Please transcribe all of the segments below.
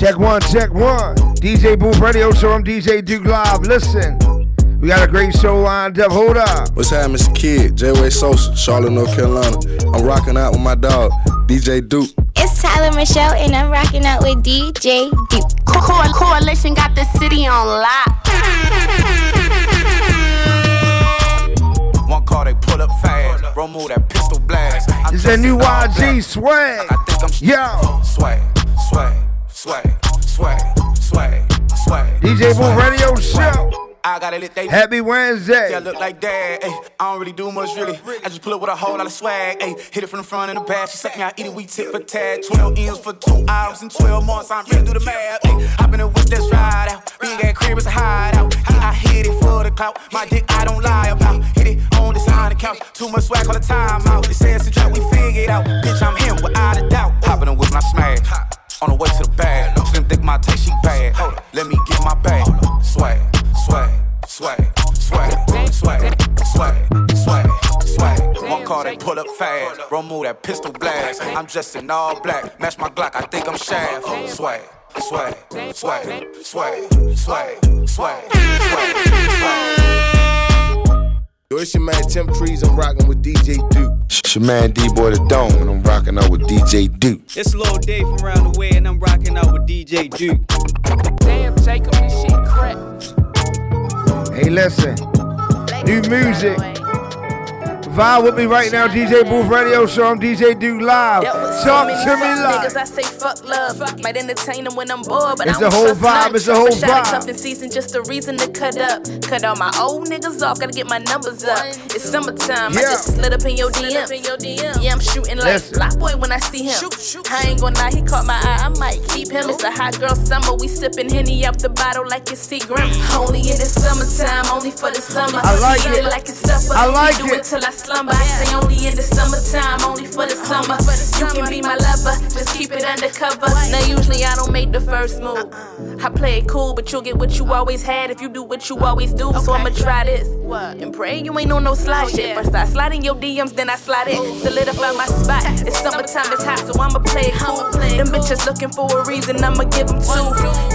Check one, check one. DJ Booth Radio Show. I'm DJ Duke Live. Listen, we got a great show lined up. Hold up. What's happening, Mr. Kid? J-Way Sosa, Charlotte, North Carolina. I'm rocking out with my dog, DJ Duke. It's Tyler Michelle, and I'm rocking out with DJ Duke. Co- Coalition got the city on lock. One car they pull up fast, bro move that pistol blast. I'm It's that new YG swag. I think I'm Yo. swag, swag, swag, swag, swag, swag. DJ swag, Radio. Show. I got it lit, they Happy Wednesday. Yeah, I look like that. Ay, I don't really do much, really. I just pull up with a whole lot of swag. Ay, hit it from the front and the back. She suck me, I eat it, we tip for tat. 12 M's for two hours and 12 months. I'm ready to do the math. Ay, hop in the whip, let's ride out. Ain't got crib, it's a hideout. Yeah, I hit it for the clout. My dick, I don't lie about. Hit it on the side of the couch. Too much swag all the time out. They say it's a trap, we figure it out. Bitch, I'm him without a doubt. Hop in the whip and I smash. On the way to the bag. Slim thick, my taste, she bad. Hold up, let me get my bag. Swag, swag, swag, swag, swag, swag, swag, swag. One car they pull up fast. Bro, move that pistol blast. I'm dressed in all black. Match my Glock, I think I'm Shaft. Swag, swag, swag, swag, swag, swag, swag, swag. Yo, it's your man Tim Trees. I'm rocking with DJ Duke. It's your man D-Boy the Dome, and I'm rocking out with DJ Duke. It's Lil Dave from around the way, and I'm rocking out with DJ Duke. Damn, Jacob, this shit crack. Hey, listen. New music. Vibe with me right now, DJ Booth Radio Show. I'm DJ Duke Live. Talk to me Niggas. I say fuck love. Might entertain them when I'm bored, but It's I don't the whole trust vibe, none. it's the whole shout vibe. out Tough in season, just a reason to cut up. Cut all my old niggas off, gotta get my numbers up. It's summertime, I just slid up in your DM. Yeah, I'm shooting like Listen. BlocBoy when I see him. Shoot, shoot. I ain't gonna lie, he caught my eye, I might keep him. It's a hot girl summer, we sipping Henny out the bottle like it's Seagram. Only in the summertime, only for the summer. I like Eat it. like it's supper. I like we do it. it till I slumber. I say only in the summertime, only for the summer. You can be my lover, just keep it undercover. Now usually I don't make the first move. I play it cool, but you'll get what you always had if you do what you always do. So I'ma try this. And pray you ain't on no slide oh, shit. First I slide in your DMs, then I slide it. Solidify my spot. It's summertime, it's hot, so I'ma play it cool. Them bitches looking for a reason, I'ma give them two.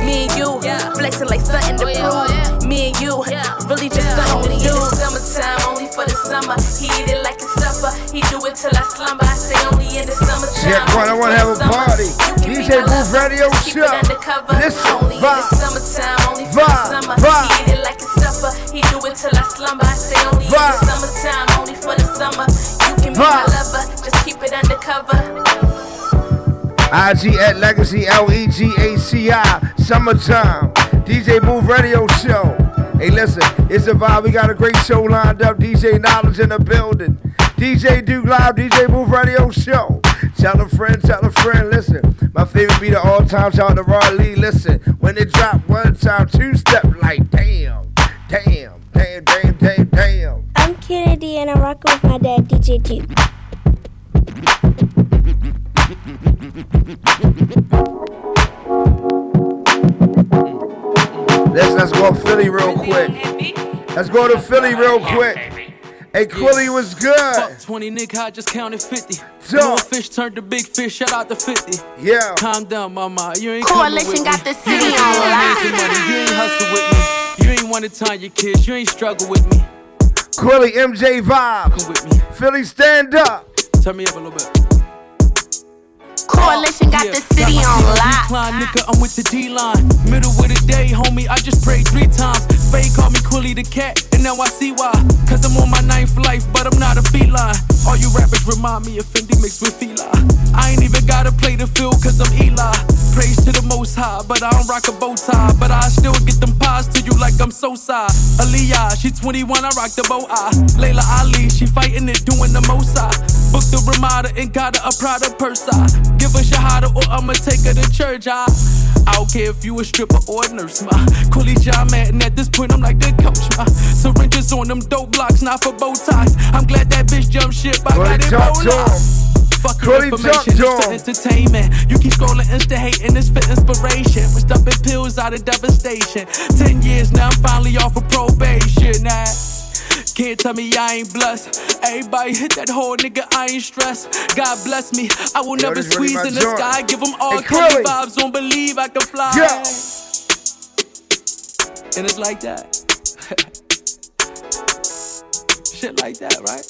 Me and you, flexing like something to oh, prove. Oh, Me and you, really just something to do. Summertime, only for the summer. He eat it like it's supper. He do it till I slumber. I say only in the summertime. Check one, I wanna have a party. DJ Booth Radio Show. Listen, Only in the summertime, only for the summer. vibe. He eat it like it's supper. He do it till I slumber. I say only in the summertime, only for the summer. You can be my lover, just keep it undercover. IG at Legaci L E G A C I. Summertime. DJ Booth Radio Show. Hey, listen, it's a vibe. We got a great show lined up. DJ Niledge in the building. DJ Duke Live, DJ Booth Radio Show. Tell a friend, tell a friend. Listen, my favorite beat of all time. Shout out to Raw Lee. Listen, when it drop one time, two step, like damn, damn, damn, damn, damn, damn. I'm Kennedy, and I'm rocking with my dad, DJ Duke. Let's let's go to Philly real quick. Let's go to Philly real quick. Hey, Quilly was good. Fuck 20, nigga, I just counted 50. So- Little fish turned to big fish, shout out to 50. Yeah. Calm down, mama. You ain't coming Coalition got the city You ain't on gonna lock. money. You ain't hustle with me. You ain't want to time your kids. You ain't struggle with me. Quilly MJ Vibes. with me. Philly stand up. Turn me up a little bit. Coalition got the city on lock. Decline, nigga, I'm with the D line. Middle of the day, homie, I just prayed three times. Spade called me Quilly the cat, and now I see why. Cause I'm on my ninth life, but I'm not a feline. All you rappers remind me of Fendi mixed with Fila. I ain't even gotta play the field, cause I'm Eli. Praise to the most high, but I don't rock a bow tie. But I still get them pies to you like I'm so side. Aaliyah, she 21, I rock the bow eye. Laila Ali, she fighting it, doing the most I. Booked the Ramada and got her a Prada purse. I give her Shahada or I'ma take her to church. I, I don't care if you a stripper or a nurse, ma. Cooley John Madden, at this point I'm like the coach, ma. Syringes on them dope blocks, not for ties. I'm glad that bitch jumped ship, I got it talk to rolled him. Fuck your information, it's for entertainment. You keep scrolling Insta hating, it's for inspiration. We're stuffing pills out of devastation. Ten years now, I'm finally off of probation. Nah. Can't tell me I ain't blessed. Everybody hit that whole nigga, I ain't stressed. God bless me. I will Yo, never really squeeze my in the joint. sky. Give them all Hey, Kelly Chloe. vibes. Don't believe I I can fly. Yeah. And it's like that. Shit like that, right?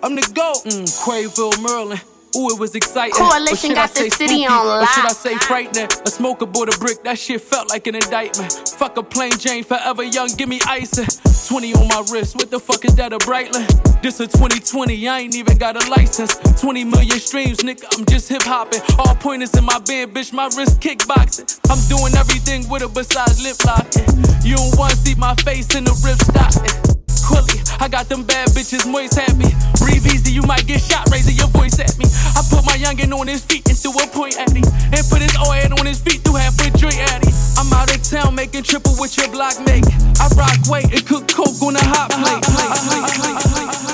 I'm the GOAT. Mm, Quayville, Merlin. Ooh, it was exciting. Coalition got the city on Or should I lock. say frightening? A smoke aboard a brick, that shit felt like an indictment. Fuck a plain Jane, forever young, give me icing. 20 on my wrist, what the fuck is that, a Breitling? This a 2020, I ain't even got a license. 20 million streams, nigga, I'm just hip hopping. All pointers in my bed, bitch, my wrist kickboxing. I'm doing everything with her besides lip locking. You don't wanna see my face in the rip stocking. Quilly, I got them bad bitches moist happy. Breathe easy, you might get shot raising your voice at me. I put my youngin' on his feet and threw a point at him. And put his old head on his feet, threw half a joint at him. I'm out of town making triple with your block make. I rock weight and cook coke on a hot plate.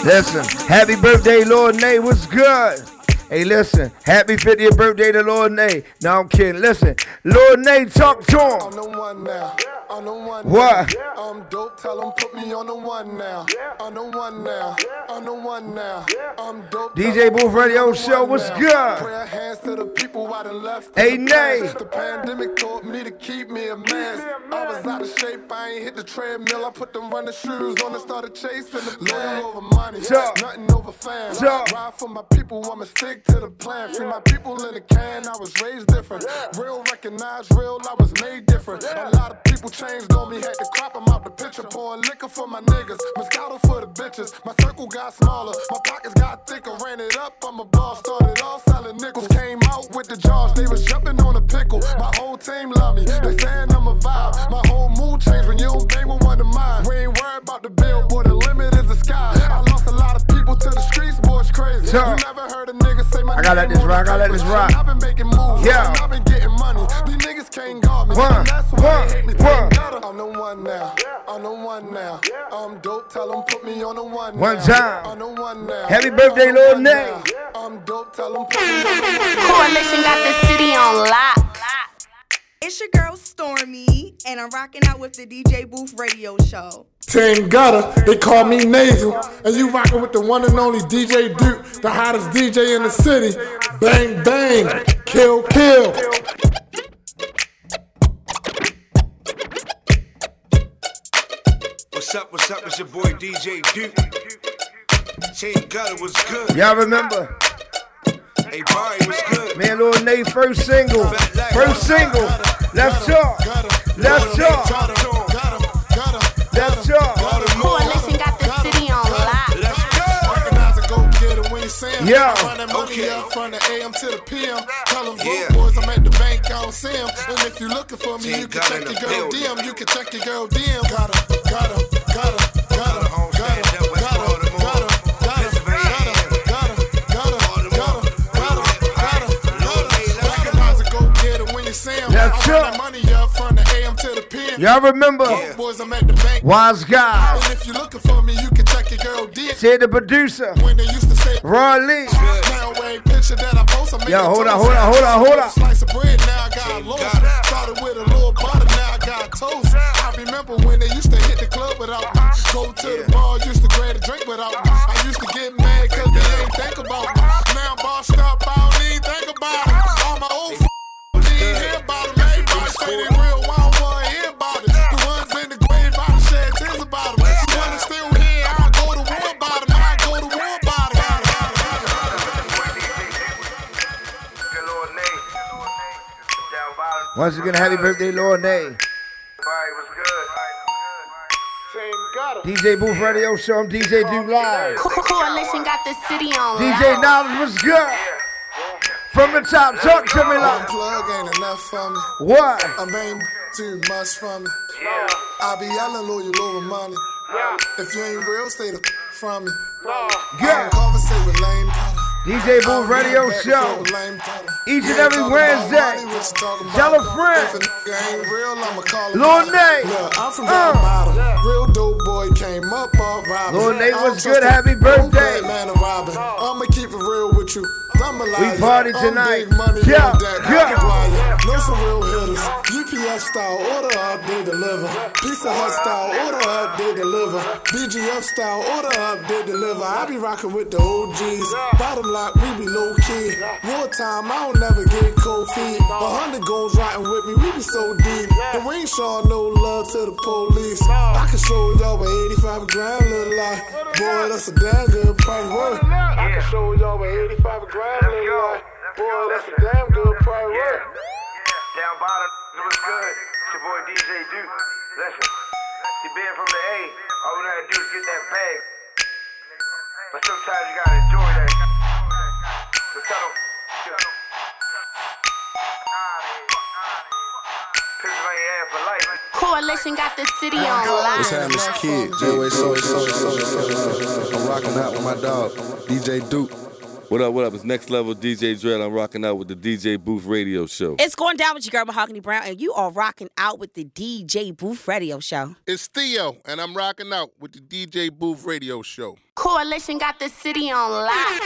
Listen, happy birthday, Lord Nay. What's good? Hey, listen, happy 50th birthday to Lord Nay. No, I'm kidding. Listen, Lord Nay, talk to him. The. On the one What? now. I'm dope, tell them put me on the one now. On the one now. On the one now. I'm dope. DJ Booth Radio Show, what's good? Prayer hands to the people I done left. Hey, in the past. Nay. The pandemic taught me to keep me a man. I was out of shape, I ain't hit the treadmill. I put them running shoes on and started chasing the loyal over money. Talk. Nothing over fam. Talk. Ride for my people, I'ma stick to the plan. Free my people in the can, I was raised different. Real recognized, real, I was made different. A lot of people changed on me, had to crop them out the picture. Pouring liquor for my niggas, Moscato for the bitches. My circle got smaller, my pockets got thicker. Ran it up, I'm a boss. Started off selling nickels. Came out with the jaws, they was jumping on a pickle. My whole team love me, they saying I'm a vibe. My whole mood changed when you don't bang with one of mine. We ain't worried about the bill, boy, the limit is the sky. I lost a lot of people to the streets, boy, it's crazy. Talk. You never heard a nigga say my I gotta let this rock, I gotta let this rock. I've been making moves, Yeah. I've been getting money. These niggas can't guard me. One, that's why one, they hate me. one. I'm the one now. I'm the one now. I'm dope. Tell them put me on the one. One now. time. I'm the one now. Happy birthday, I'm the Lord one Nay. now. I'm dope. Tell them put me on the one. Coalition got the city on lock. It's your girl Stormy, and I'm rocking out with the DJ Booth Radio Show. Team Gutter, they call me Nasal. And you rocking with the one and only DJ Duke, the hottest DJ in the city. Bang, bang, kill, kill. What's up, what's up? It's your boy DJ Duke. Team Gutter was good. Y'all remember? Hey, Barry was good. Man, Lord Nay, first single. First single. Let's talk. Let's talk. Let's talk. Coalition got the city on lock. Recognize a go-getter when you see him. Yeah. Run money Okay. up from the AM to the PM. Tell them Yeah. broke boys I'm at the bank, I don't see 'em. And if you looking for me, Team you can check your girl. DM. You can check your girl DM. Got her, got her, Y'all remember? Broke boys I'm at the bank. Wise guy. And if you looking for me, you can check your girl DM. Said the producer. When they used to say Ron Lee. now every picture that I post, I make Yo, hold on, hold on, hold on, hold on. Slice of bread, now I got loaf. Go to the bar, used to grab a drink without me. I used to get mad cause they ain't think about me. Now bossed up, I don't even think about it. All my old f- don't hear about them. Everybody say they real, I don't wanna hear about it. The ones in the grave, I done shed tears about them. The ones that's still here, I go to war about them. I go to war about them. Once again, happy birthday, Lord Nay. DJ Booth Radio Show. I'm DJ Duke Live. Coalition got the city on DJ lock. Niledge was good. From the top, talk to me One like plug ain't enough for me. what? I mean, too much for me. Yeah. I be yelling loyal over money. Yeah. If you ain't real, stay the f- from me. Yeah. Conversate with lame. DJ Booth Radio Show. Each and every Wednesday. Tell a friend. Lil Nay. Look, I'm from Uh. down bottom. Real dope boy came up robbing. Lil Nay, I what's good? Happy birthday. Man, of robbing. I'ma keep it real with you. I'm a party tonight. money Yeah, on yeah. I'm a some real hitters. UPS style, order up, they deliver. Pizza Hut style, order up, they deliver. BGF style, order up, they deliver. I be rocking with the OGs. Bottom lock, we be low key. Wartime, I don't never get cold feet. A hundred goals riding with me, we be so deep. And we ain't show no love to the police. I can show y'all what 85 grand look like. Boy, that's a damn good price. Word. I can show y'all what 85 grand look like. Boy, that's a damn good price. Word. Down bottom, it was good. It's your boy DJ Duke. Listen, you being from the A, all we gotta do is get that bag. But sometimes you gotta enjoy that. So tell them, Pennsylvania air for life. Coalition got the city on lock. What's happening, it's Kid? J-Way so, so, so, so, I'm rocking out with my dog, DJ Duke. What up, what up? It's Next Level DJ Dread. I'm rocking out with the DJ Booth Radio Show. It's going down with your girl Mahogany Brown, and you are rocking out with the DJ Booth Radio Show. It's Theo, and I'm rocking out with the DJ Booth Radio Show. Coalition got the city on lock.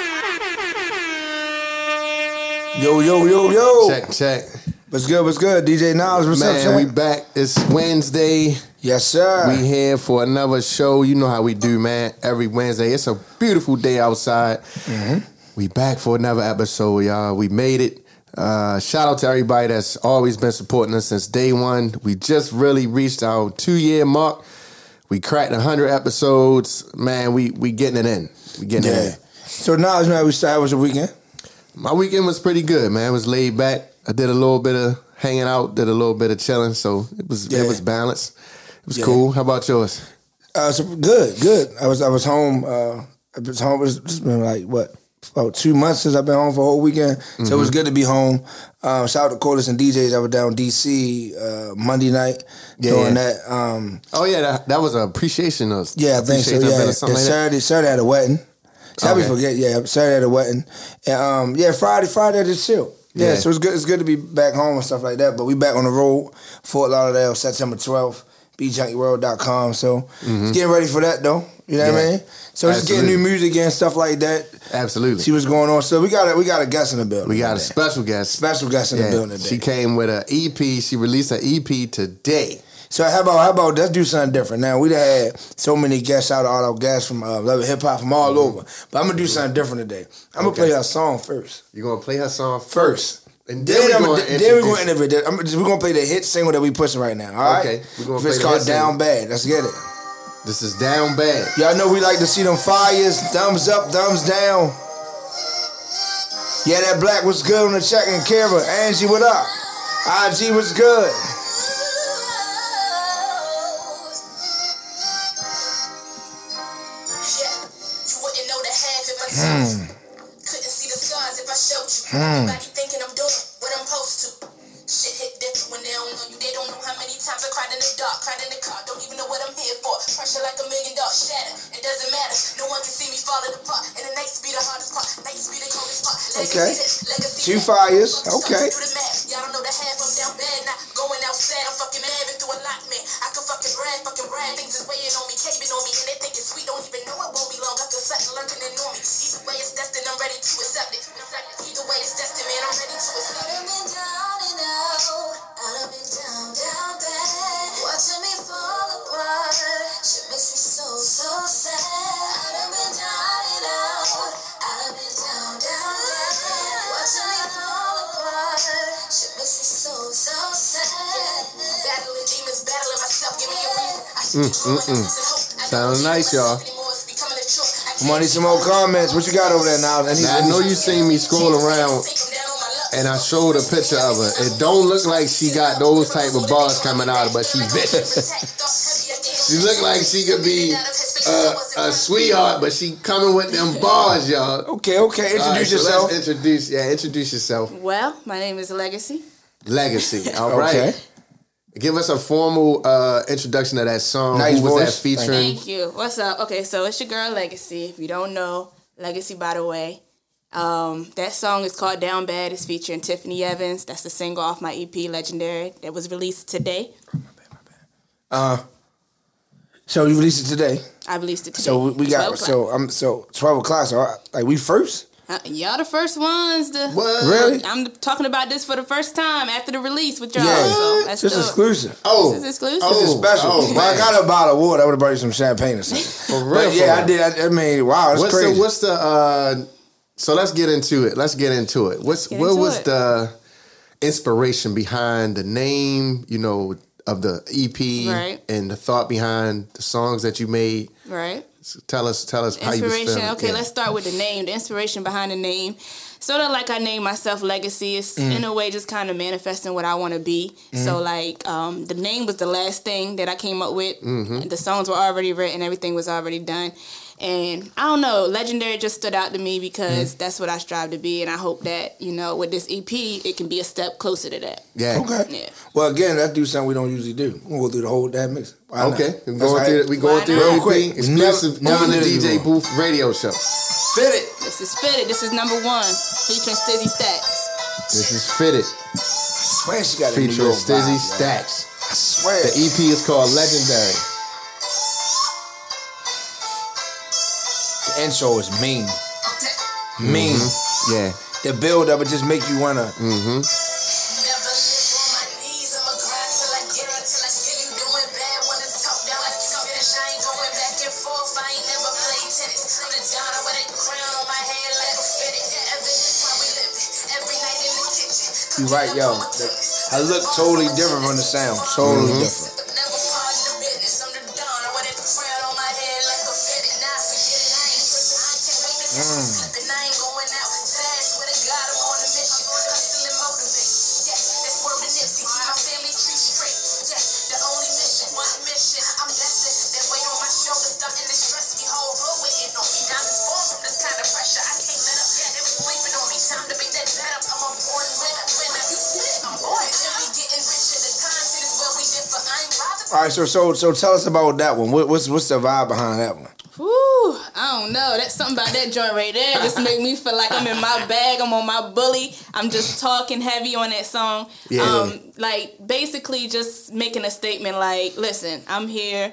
Yo, yo, yo, yo. Check, check. What's good? What's good? DJ Niledge, what's up, Man, we back. It's Wednesday. Yes, sir. We here for another show. You know how we do, man. Every Wednesday. It's a beautiful day outside. Mm-hmm. We back for another episode, y'all. We made it. Uh, shout out to everybody that's always been supporting us since day one. We just really reached our two year mark. We cracked hundred episodes. Man, we we getting it in. We getting Yeah. it in. So Niledge, man, we started with your weekend. My weekend was pretty good, man. It was laid back. I did a little bit of hanging out, did a little bit of chilling, so it was Yeah. it was balanced. It was Yeah. cool. How about yours? Uh, so good, good. I was I was home. Uh, I was home. It's it's been like what about two months since I've been home for a whole weekend. So it was Mhm. good to be home. Um, shout out to and DJs. I was down DC uh, Monday night Yeah, doing that. Um, Oh yeah, that, that was an appreciation of yeah, I think so. Yeah, something The like. Saturday Saturday at a wedding. Saturday Okay. forget. Yeah, Saturday at a wedding. And um, yeah, Friday Friday I just chill. Yeah, Yeah. so it's good. It's good to be back home and stuff like that. But we back on the road, Fort Lauderdale, September twelfth. BJunkieWorld.com. So Mhm. getting ready for that though. You know what I mean? So just getting new music and stuff like that. Absolutely. See what's going on. So we got a we got a guest in the building. We got a special guest. Special guest in the building today. She came with an EP. She released an EP today. So how about how about let's do something different now? We had so many guests out of all our guests from uh, Love Hip Hop from all over, but I'm gonna do something different today. I'm gonna Okay. play her song first. You're gonna play her song First. and Then, then, we I'm- gonna then we're gonna interview. I'm, we're gonna play the hit single that we pushing right now. All right. Okay, we're gonna It's play called. Down Bad. Let's get it. This is Down Bad. Y'all know we like to see them fires. Thumbs up, thumbs down. Yeah, that black was good on the check and Kara. Angie, what up? IG was good. Two fires. Okay. I should Mm, mm, mm. Sounds nice, y'all. I'm gonna need some more comments. What you got over there now? I, need, Now, I know you seen me scroll around and I showed a picture of her. It don't look like she got those type of bars coming out, but she vicious. she look like she could be a, a sweetheart, but she coming with them bars, y'all. Okay, okay. Introduce yourself. introduce, yeah, introduce yourself. Well, my name is Legaci. Legaci. All right. Okay. Give us a formal uh, introduction of that song. Nice Who was voice. that featuring? Thank you. What's up? Okay, so it's your girl Legaci. If you don't know, Legaci by the way. Um, that song is called Down Bad. It's featuring Tiffany Evans. That's the single off my EP Legendary that was released today. Down bad, my bad. Uh, so you released it today. I released it today. So we, we got o'clock. so I'm so twelve o'clock. So I- like we first. Uh, y'all the first ones to what? Really? I'm talking about this for the first time after the release with y'all. Yeah. So that's This dope. exclusive. Oh, This is exclusive. This is special. oh, well, I got a bottle of water. I would have brought you some champagne or something. For real, But yeah, real. I did. I, I mean, wow, that's what's crazy. the what's the uh so let's get into it. Let's get into it. What's Get what into was it. the inspiration behind the name, you know, of the EP Right. and the thought behind the songs that you made. Right. Tell us, tell us how you Inspiration. feeling. Okay, Yeah. let's start with the name. The inspiration behind the name. Sort of like I named myself Legaci. It's Mm. in a way just kind of manifesting what I want to be. Mm. So like um, the name was the last thing that I came up with. Mhm. The songs were already written. Everything was already done. And I don't know, legendary just stood out to me because Mm. that's what I strive to be, and I hope that you know with this EP it can be a step closer to that. Yeah. Okay. Yeah. Well, again, let's do something we don't usually do. We'll go through the whole damn mix. Why? Okay, we That's going through. right. We going through? Real everything quick. exclusive Never- on the never did it DJ before. Booth Radio Show. Fit it. This is fitted. This is number one, featuring Stizzy Stacks. This is fitted, Swear she got a New featuring Stizzy vibe, yo. Stacks. I swear. The EP is called Legendary. Intro is mean. Mean. Mm-hmm. Yeah. The build up it just make you wanna. Mm-hmm. You right, yo. I look totally different from the sound. Totally Mhm. different. So so so tell us about that one. What, what's what's the vibe behind that one? Whew, I don't know. That's something about that joint right there. Just make me feel like I'm in my bag. I'm on my bully. I'm just talking heavy on that song. Yeah. Um, like basically just making a statement like, listen, I'm here.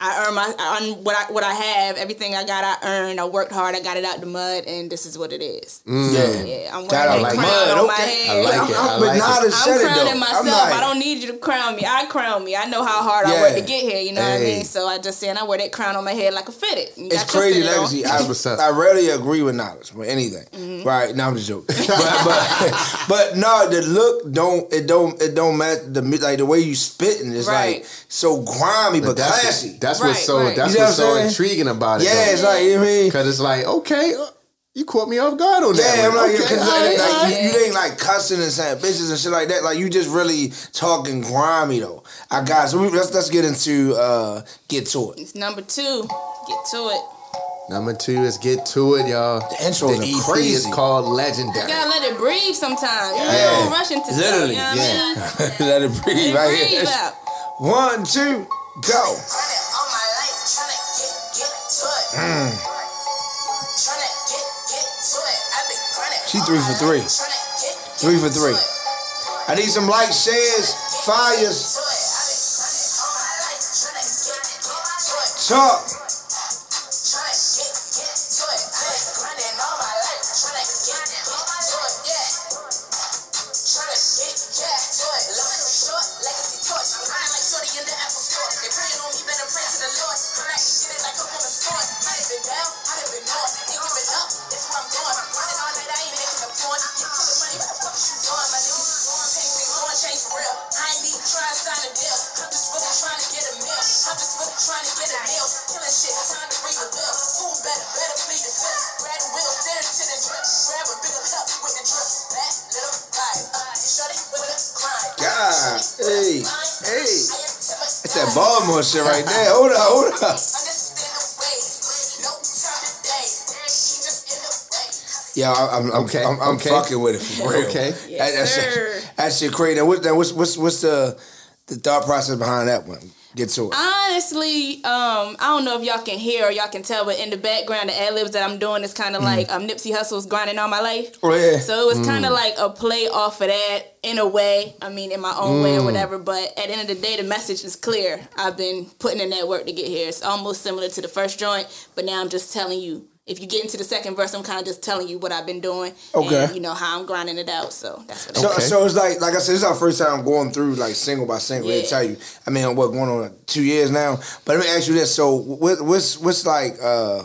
I earn my I earn what I what I have. Everything I got, I earned. I worked hard. I got it out the mud, and this is what it is. Mm. So, yeah, I'm wearing That like. crown Mud, on my head. I like it. I but like now it. that said I'm crowning though, myself. I'm like, I don't need you to crown me. I crown me. I know how hard I Yeah. worked to get here. You know what I mean? So I just saying I wear that crown on my head like a fitted. You It's got your crazy legacy. That's what's up. I, I rarely agree with knowledge with anything. Mm-hmm. Right? Now I'm just joking. but, but but no, the look don't it don't it don't match the like the way you spitting is Right. like so grimy but, that's classy. that's Right, what's so right. that's You know what's what so saying? intriguing about it. yeah, it's like you know what I mean. because it's like okay, uh, you caught me off guard on that. Yeah, I'm one. like, okay, cause all right, like, you, you ain't like cussing and saying bitches and shit like that. Like you just really talking grimy though. I got so we, let's let's get into uh get to it. It's number two. Get to it. Number two is get to it, y'all. The intros the are EP crazy. is called legendary. You gotta let it breathe sometimes. You Yeah. don't rush into Literally, stuff. You know what I mean? Let it breathe Let right it breathe here. out. One, two, go. Mm. She three for three. Three for three. I need some likes, shares, fires. Talk. Yeah, I- I'm, I'm, Okay, I'm, I'm okay. fucking with it for real. Okay. that, that, Yes, shit, sir. that shit crazy. Now, what, now what's, what's, what's the, the thought process behind that one? Get to it. Honestly, um, I don't know if y'all can hear or y'all can tell, but in the background, the ad libs that I'm doing is kind of like um, Nipsey Hussle's grinding all my life. Oh, yeah. So it was kind of like a play off of that in a way. I mean, in my own way or whatever. But at the end of the day, the message is clear. I've been putting in that work to get here. It's almost similar to the first joint, but now I'm just telling you. If you get into the second verse, I'm kind of just telling you what I've been doing. Okay. And, you know, how I'm grinding it out. So that's what So, it is. so it's like, like I said, this is our first time going through like single by single. They Yeah. tell you. I mean, what going on two years now? But let me ask you this: so, what, what's what's like? uh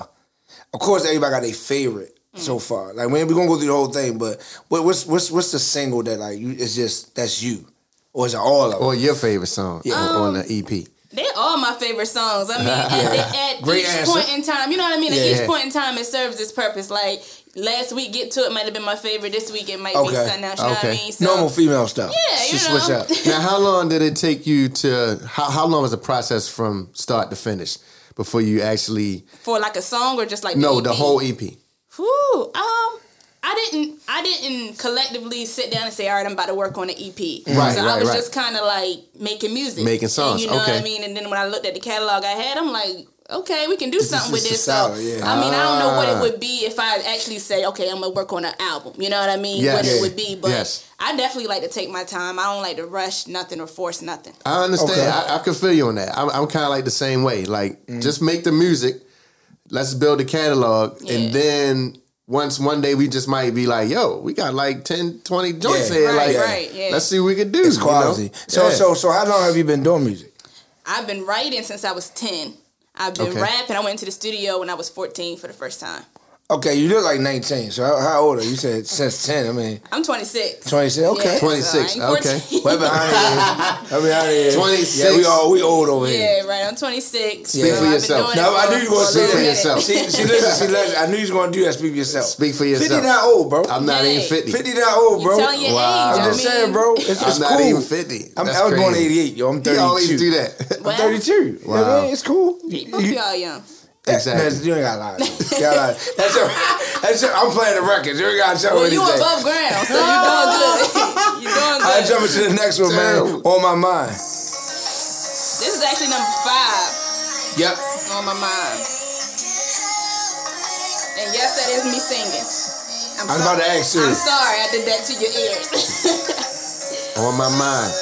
Of course, everybody got their favorite so far? Like, man, we're gonna go through the whole thing, but what, what's what's what's the single that like you? It's just that's you, or is it all of them? Or your favorite song Yeah. on the E EP? They're all my favorite songs. I mean, at, at each answer. point in time, you know what I mean? At Yeah. each point in time, it serves its purpose. Like, last week, Get To It might have been my favorite. This week, it might be Okay. something else. You know what I mean? So, Normal female stuff. Yeah, you switch know. up. now, how long did it take you to? How, how long was the process from start to finish before you actually? For like a song or just like no, the the whole EP. Whew, um, I didn't, I didn't collectively sit down and say, all right, I'm about to work on an EP. Right, so I was right. just kind of like making music, Making And songs, you know what. I mean? And then when I looked at the catalog I had, I'm like. Okay, we can do This something with just a this. So, yeah. I mean, I don't know what Ah. it would be if I actually say, okay, I'm gonna work on an album. You know what I mean? Yes. What Yeah. it would be, but Yes. I definitely like to take my time. I don't like to rush nothing or force nothing. I understand. Okay. I, I can feel you on that. I'm, I'm kind of like the same way. Like, Mm. just make the music. Let's build a catalog, Yeah. and then once one day we just might be like, "Yo, we got like 10, 20 joints Yeah. here. Right, like, right, yeah. let's see what we could do." It's you know? quality. So Yeah. so so how long have you been doing music? I've been writing since I was ten. I've been Okay. rapping. I went into the studio when I was 14 for the first time. Okay, you look like 19. So how, how old are you? You said since 10. I mean, I'm 26. 26. Okay. Yeah, so I 26, ain't okay. 14. Well behind it. Well behind it. 26. Yeah, we all we old over here. Yeah, right. I'm 26. Speak so for yourself. No, I knew you were gonna for a say little for yourself. See, see, listen, see, listen, I knew you was gonna do that. Speak for yourself. Speak for yourself. 50 not old, bro. I'm not Hey. even 50. 50 not old, bro. You telling your Wow. age. I'm I just mean, saying, bro. It's, it's I'm not cool. even 50. I'm, That's I was born 88, yo. I'm You 32. always do that. I'm 32. You know what I Wow. It's cool. Both of y'all young. Exactly. That's, you ain't got to lie. You gotta lie. That's your, that's your, I'm playing the records. You ain't got to tell Well, me you anything. above ground, so you're doing good. you're doing I good. jump into the next one, man. On my mind. This is actually number five Yep. on my mind. And yes, that is me singing. I'm I was about to ask you. I'm sorry I did that to your ears. On my mind.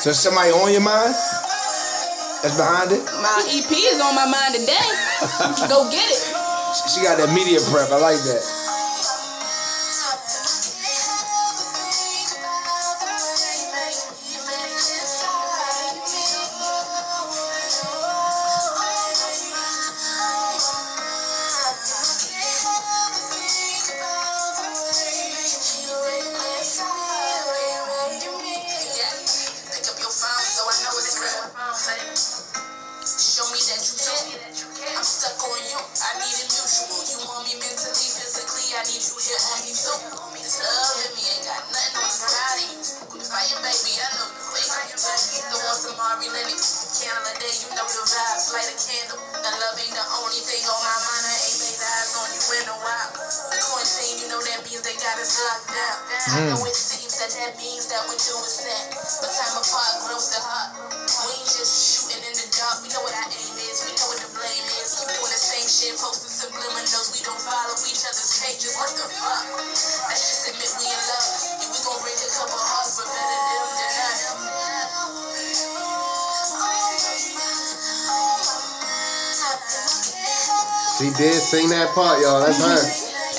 So somebody on your mind? That's behind it? my EP is on my mind today. Go get it. She got that media prep. I like that. What the fuck? Let's just admit we in love. Yeah, we gon' break a couple hearts, but better them than us. She did sing that part, y'all. That's her.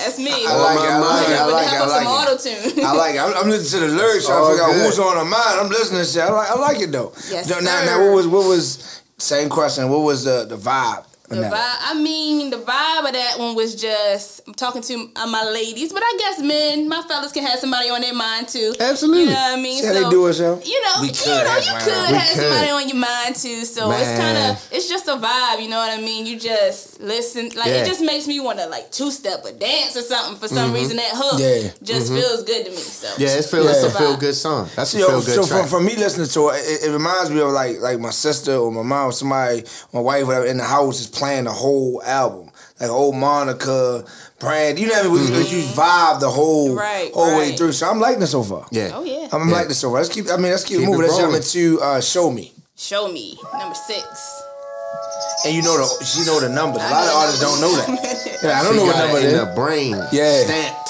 That's me. I like it. I like it. I like it. I like it. I like it. I'm, I'm listening to the lyrics, trying to all figure out who's on her mind. I'm listening to shit. I like, I like it though. Yes, now, now, sir. now, what was what was same question? What was the the vibe? On The that? vibe, I mean, the vibe of that one was just I'm talking to uh, my ladies, but I guess men, my fellas can have somebody on their mind too. Absolutely. You know what I mean? See how they do it, so? You know, We you could know, have you somebody could on- We have could. somebody on your mind too. So it's kind of it's just a vibe. You know what I mean? You just listen, like Yeah. it just makes me want to like two step or dance or something for some reason. That hook Yeah. just feels good to me. So Mm-hmm. Yeah, it's feel, Yeah. it's a feel good song. That's a Yo, feel good so track. from, from me listening to it, it, it reminds me of like like my sister or my mom, or somebody, my wife, whatever, in the house is playing the whole album, like old Monica, Brand. You know what I mean? We, we vibe the whole Right, whole way through. So I'm liking it so far. yeah. Oh yeah. I'm Yeah. liking this so far. Let's keep. I mean, let's keep, Keep moving. Let's jump into uh, "Show Me," Show me number six. and you know the she know the numbers. A lot of artists don't know that. Yeah, I don't She know what number it it in is. the brain. Yeah. Stamped.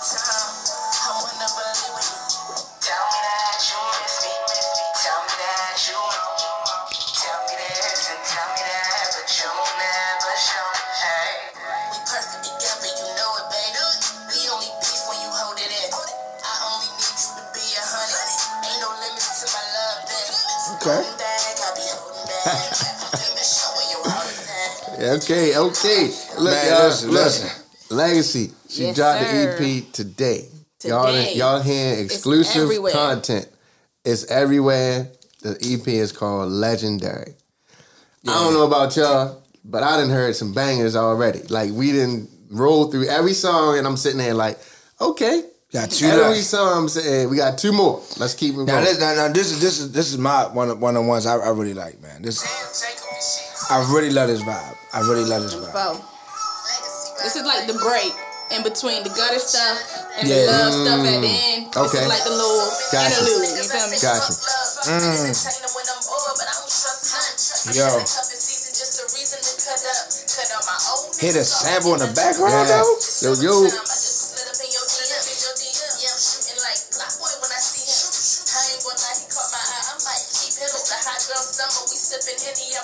Okay, okay. Look, Man, y'all, listen, look. listen. Legaci. She Yes, dropped sir. the EP today. Y'all, Today. y'all hearing exclusive everywhere. content. It's everywhere. The EP is called Legendary. I don't know about y'all, but I didn't heard some bangers already. Like we didn't roll through every song, and I'm sitting there like, okay. Got two Every left. song I'm saying we got two more. Let's keep it Now, going. this, now, now this is this is this is my one of one of the ones I, I really like, man. This I really love this vibe. I really love this vibe. This is like the break in between the gutter stuff and Yeah. the love stuff at the Mm. end. This Okay. is like the little Gotcha. interlude. You feel me? Gotcha. Mm. Yo. Hear the sample in the background Yeah. though? Yo, yo.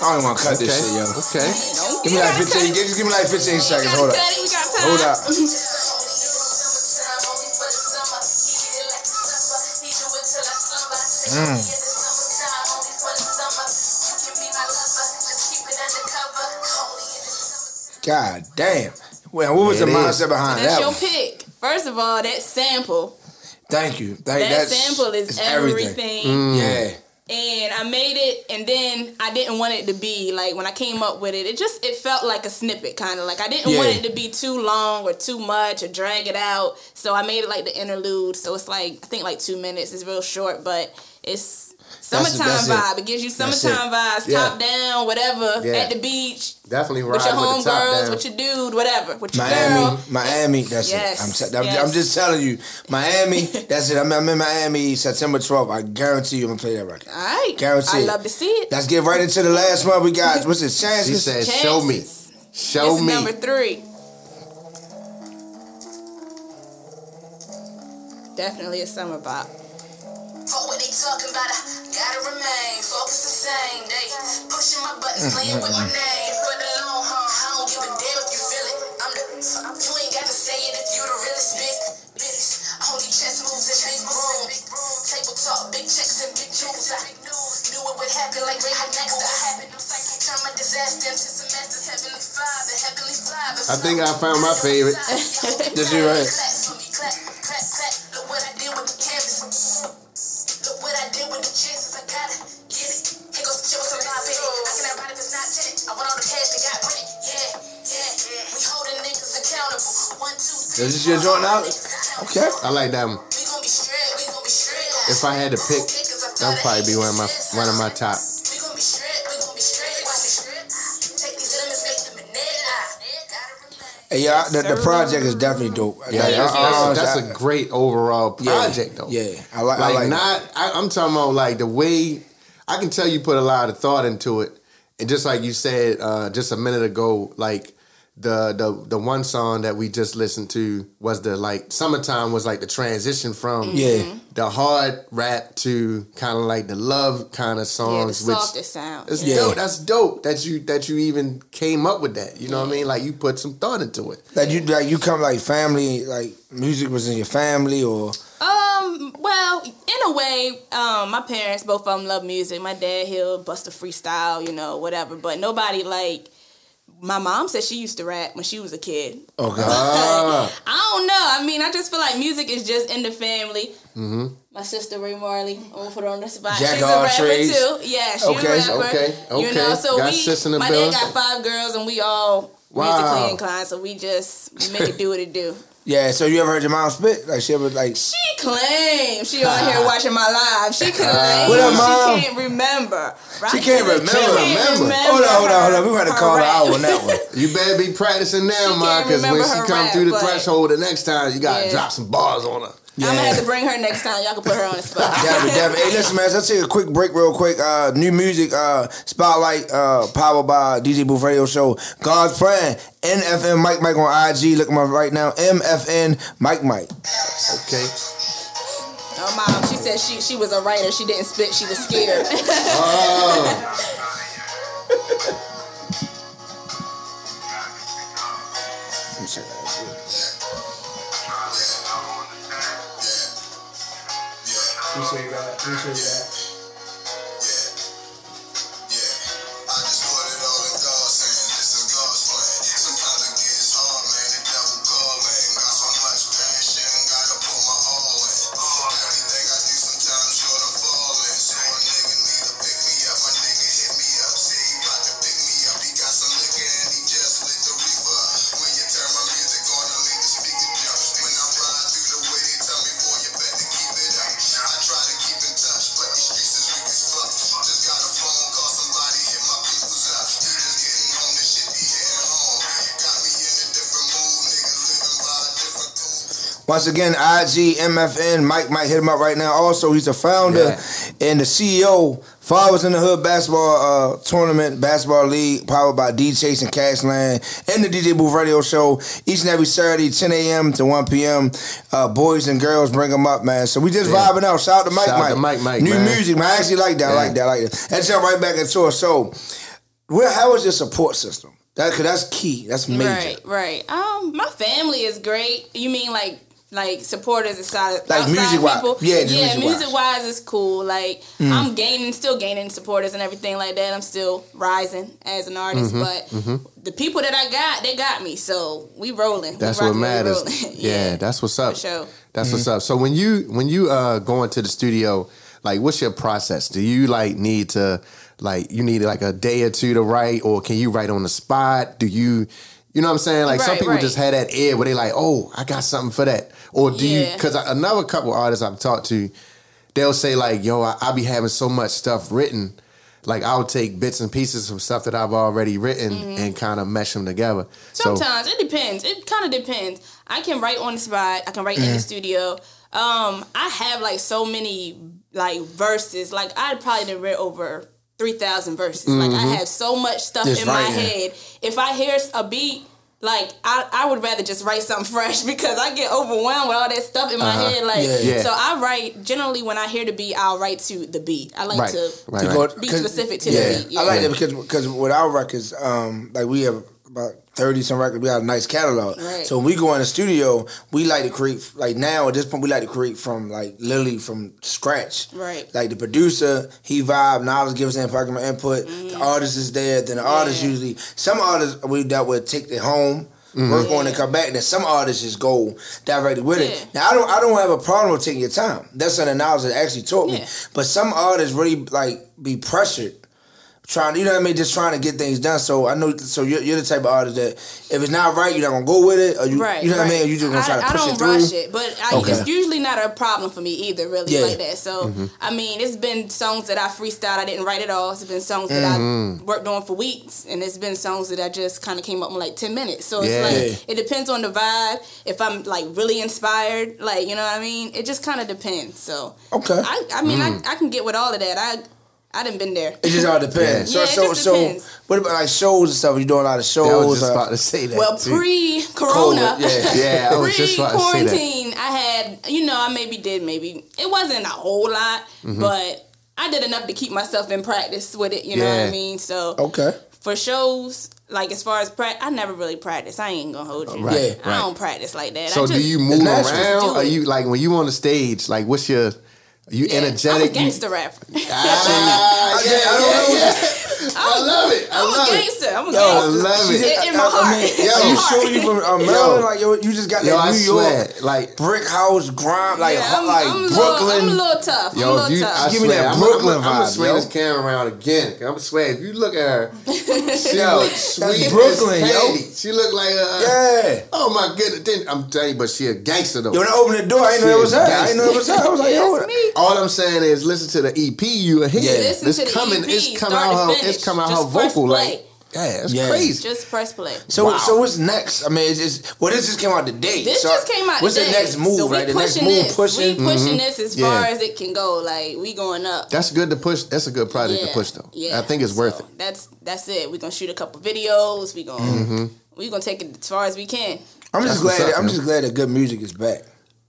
don't want to cut this shit, yo. Okay. Give me like 15. Give, give me like 15 seconds. Hold up. Hold up. Mm. God damn. Well, what was It the is. mindset behind That's that? your one? pick. First of all, that sample. Thank you. Thank That that's, sample is it's everything. Mm. Yeah. And I made it, and then I didn't want it to be like when I came up with it. It just it felt like a snippet, kind of like I didn't want it to be too long or too much or drag it out. So I made it like the interlude. So it's like I think like two minutes. It's real short, but it's summertime that's it. vibe. It. gives you summertime vibes, Yeah. top down, whatever, Yeah. at the beach. Definitely ride With your with the homegirls, down. with your dude, whatever, with your Miami, girl. Miami, that's Yes, it. I'm, te- I'm, yes. I'm just telling you, Miami, that's it. I'm, I'm in Miami September 12th. I guarantee you I'm gonna play that record. All right, Guarantee I it. love to see it. Let's get right into the last one we got. What's it? Chances? She said, "Show me, show This is me." number three. Definitely a summer bop. Fuck what they talking about, I gotta remain focused the same. They pushing my buttons, playing with my name. For the long haul, I don't give a damn if you feel it. I'm the, you ain't got to say it if you the realest bitch. Bitch, only chess moves in big room. Table talk, big checks and big news. I knew it would happen like Raven next to happen. Turn my disaster into some masters, heavenly father, heavenly father. I think I found my favorite. This is right. Is this your joint now? Okay. I like that one. We gon' be straight. We gon' be straight. If I had to pick, that would probably be one of my one of my top. We gon' be straight. We gon' be straight. Watch it. Take these lemons, make them vanilla. Hey, yeah, the, the project is definitely dope. Yeah, Like, that's, I- I- that's, that's a great overall Yeah, project, though. Yeah, I like. like, I like not. I, I'm talking about like the way I can tell you put a lot of thought into it, and just like you said uh, just a minute ago, like the the the one song that we just listened to was the like summertime was like the transition from Yeah. the hard rap to kind of like the love kind of Yeah, the songs, which softest sound. it's Yeah. dope. That's dope that you that you even came up with that. You know what I mean? Like you put some thought into it. Like you, like you come like family, like music was in your family, or Um, well, in a way, um, my parents, both of them love music. My dad, he'll bust a freestyle, you know, whatever. But nobody like. My mom said she used to rap when she was a kid. okay. Ah. I don't know. I mean, I just feel like music is just in the family. Mm-hmm. My sister Ray Marley, I'm gonna put her on the spot. Jack She's a rapper trades. too. Yeah, she's Okay, a rapper. okay, You know, so Got we, my dad got five girls, and we all Wow. musically inclined. So we just we make it do what it do. Yeah. So you ever heard your mom spit? Like she ever like? She claims she on here watching my live. She uh, claims What up, Mom? she can't remember. Right? She can't remember. She can't remember. Hold on, hold on, hold on. We gonna call her rap. out on that one. You better be practicing now, She Ma, can't because when remember she her come rap, through the but- threshold the next time, you gotta Yeah. drop some bars on her. I'm gonna have to bring her next time. Y'all can put her on the spot. Damn it, damn it. Hey, listen, man. Let's take a quick break, real quick. Uh, new music, uh, Spotlight, uh, powered by DJ Booth Radio Show. God's Plan, NFN Mike Mike on IG. Look at my right now, MFN Mike Mike. Okay. Oh, mom, she said she she was a writer. She didn't spit. She was scared. Oh. Appreciate that. Appreciate that. Once again, IG, MFN, Mike might hit him up right now. Also, he's the founder and the CEO, Fathers in the Hood Basketball uh, Tournament, Basketball League, powered by D Chase and Cashland, and the DJ Booth Radio Show each and every Saturday, 10 a.m. to 1 p.m. Uh, boys and girls bring them up, man. So we just Yeah. vibing out. Shout out to Mike Shout out Mike. to Mike Mike, New man. music, man. I actually like that. I Yeah. like that. I like that. Let's jump right back into it. So, where, how is your support system? That, cause that's key. That's major. Right, right. Um, my family is great. You mean like like supporters aside, Like music-wise. people? Yeah, yeah. music-wise. Music wise is cool. Like Mm. I'm gaining, still gaining supporters and everything like that. I'm still rising as an artist, Mhm, but mhm. the people that I got, they got me. So we rolling. That's what rocking, we matters. rolling. yeah, that's what's up. For sure. That's what's up. So when you when you uh go into the studio, like what's your process? Do you like need to like you need like a day or two to write, or can you write on the spot? Do you you know what I'm saying? Like some people right. just had that air where they like, oh, I got something for that. Or do you? Because another couple artists I've talked to, they'll say like, yo, I, I be having so much stuff written. Like I'll take bits and pieces from stuff that I've already written and kind of mesh them together. So Sometimes it depends. It kind of depends. I can write on the spot. I can write in the Mhm. studio. Um, I have like so many like verses. Like I probably done read over three thousand verses. Like I Mhm. have so much stuff Just in my head. If I hear a beat. Like I, I would rather just write something fresh because I get overwhelmed with all that stuff in my Uh-huh. head. Like Yeah. Yeah. so, I write generally when I hear the beat, I'll write to the beat. I like Right, to right, right. be 'Cause- specific to yeah, the beat. I like that because because with our records, um, like we have about thirty some records. We got a nice catalog. Right. So when we go in the studio, we like to create like now at this point we like to create from like literally from scratch. Right. Like the producer, he vibe, Niledge gives us input, input. Mm-hmm. The artist is there. Then the artist usually some artists we dealt with take it home. Mhm. Work on it, come back. And then some artists just go directly with it. Now I don't, I don't have a problem with taking your time. That's something Niledge that actually taught me. But some artists really like be pressured trying you know what I mean, just trying to get things done. So I know so you're, you're the type of artist that if it's not right, you're not gonna go with it, or you Right, you know what I mean, you just gonna try I, to I push don't it through. rush it, but I, Okay. it's usually not a problem for me either, really, Yeah. like that. So, Mhm. I mean, it's been songs that I freestyled, I didn't write it all. It's been songs that Mhm. I worked on for weeks, and it's been songs that I just kind of came up in like 10 minutes. So, it's Yeah. like, it depends on the vibe. If I'm like really inspired, like, you know what I mean? It just kind of depends. So, Okay. I, I mean, Mm. I, I can get with all of that. I, I done been there. It just all depends. Yeah, so it so just so depends. what about like shows and stuff? You doing a lot of shows? Yeah, I was just uh, about to say that. Well, pre Corona, yeah. Yeah, I was just about to say that. quarantine, I had, you know, I maybe did maybe it wasn't a whole lot, Mhm. but I did enough to keep myself in practice with it. You know what I mean? So Okay. for shows, like as far as practice, I never really practice. I ain't gonna hold you. Right, Yeah. I right. don't practice like that. So I do you move around? do Are you like when you on the stage? Like what's your? Are you I'm a energetic? You- gangster rapper. Ah, yeah, yeah, yeah. I love it. I I'm love a gangster. I'm a Yo, I gangster. love it. In, in my I- I mean, yo, you heart. sure you from uh, Maryland? Like yo, you just got Yo, that I New swear, York like brick house grime, like Yeah, I'm- like I'm a little- Brooklyn. I'm a little tough. I'm a Yo, little you, tough. I Give me that I'm, Brooklyn I'm, I'm gonna vibe, swing yo. this camera around again. I'm gonna swear, if you look at her, she Yo, looks sweet Brooklyn, as yo. candy. She look like a Yeah. Oh my goodness! Then I'm telling you, but she a gangster though. Yo, when I opened the door, I didn't know it was her. I didn't know it was her. I was like, yo, All I'm saying is, listen to the EP you are hearing. Listen it's to the coming. EP, it's coming start to out her. finish. It's coming out Just her vocal. play. Like Yeah, that's Yeah. crazy. Just press play. So so what's next? I mean, it's just well, this just came out today. This so just came out. What's today. the next move? So we like the next pushing move, this. pushing. We pushing Mhm. this as Yeah. far as it can go. Like we going up. That's good to push. That's a good project to push though. yeah. I think it's worth it. That's that's it. We're gonna shoot a couple videos. We gonna Mm-hmm. we gonna take it as far as we can. I'm just That's glad. up, that, I'm man. just glad that good music is back.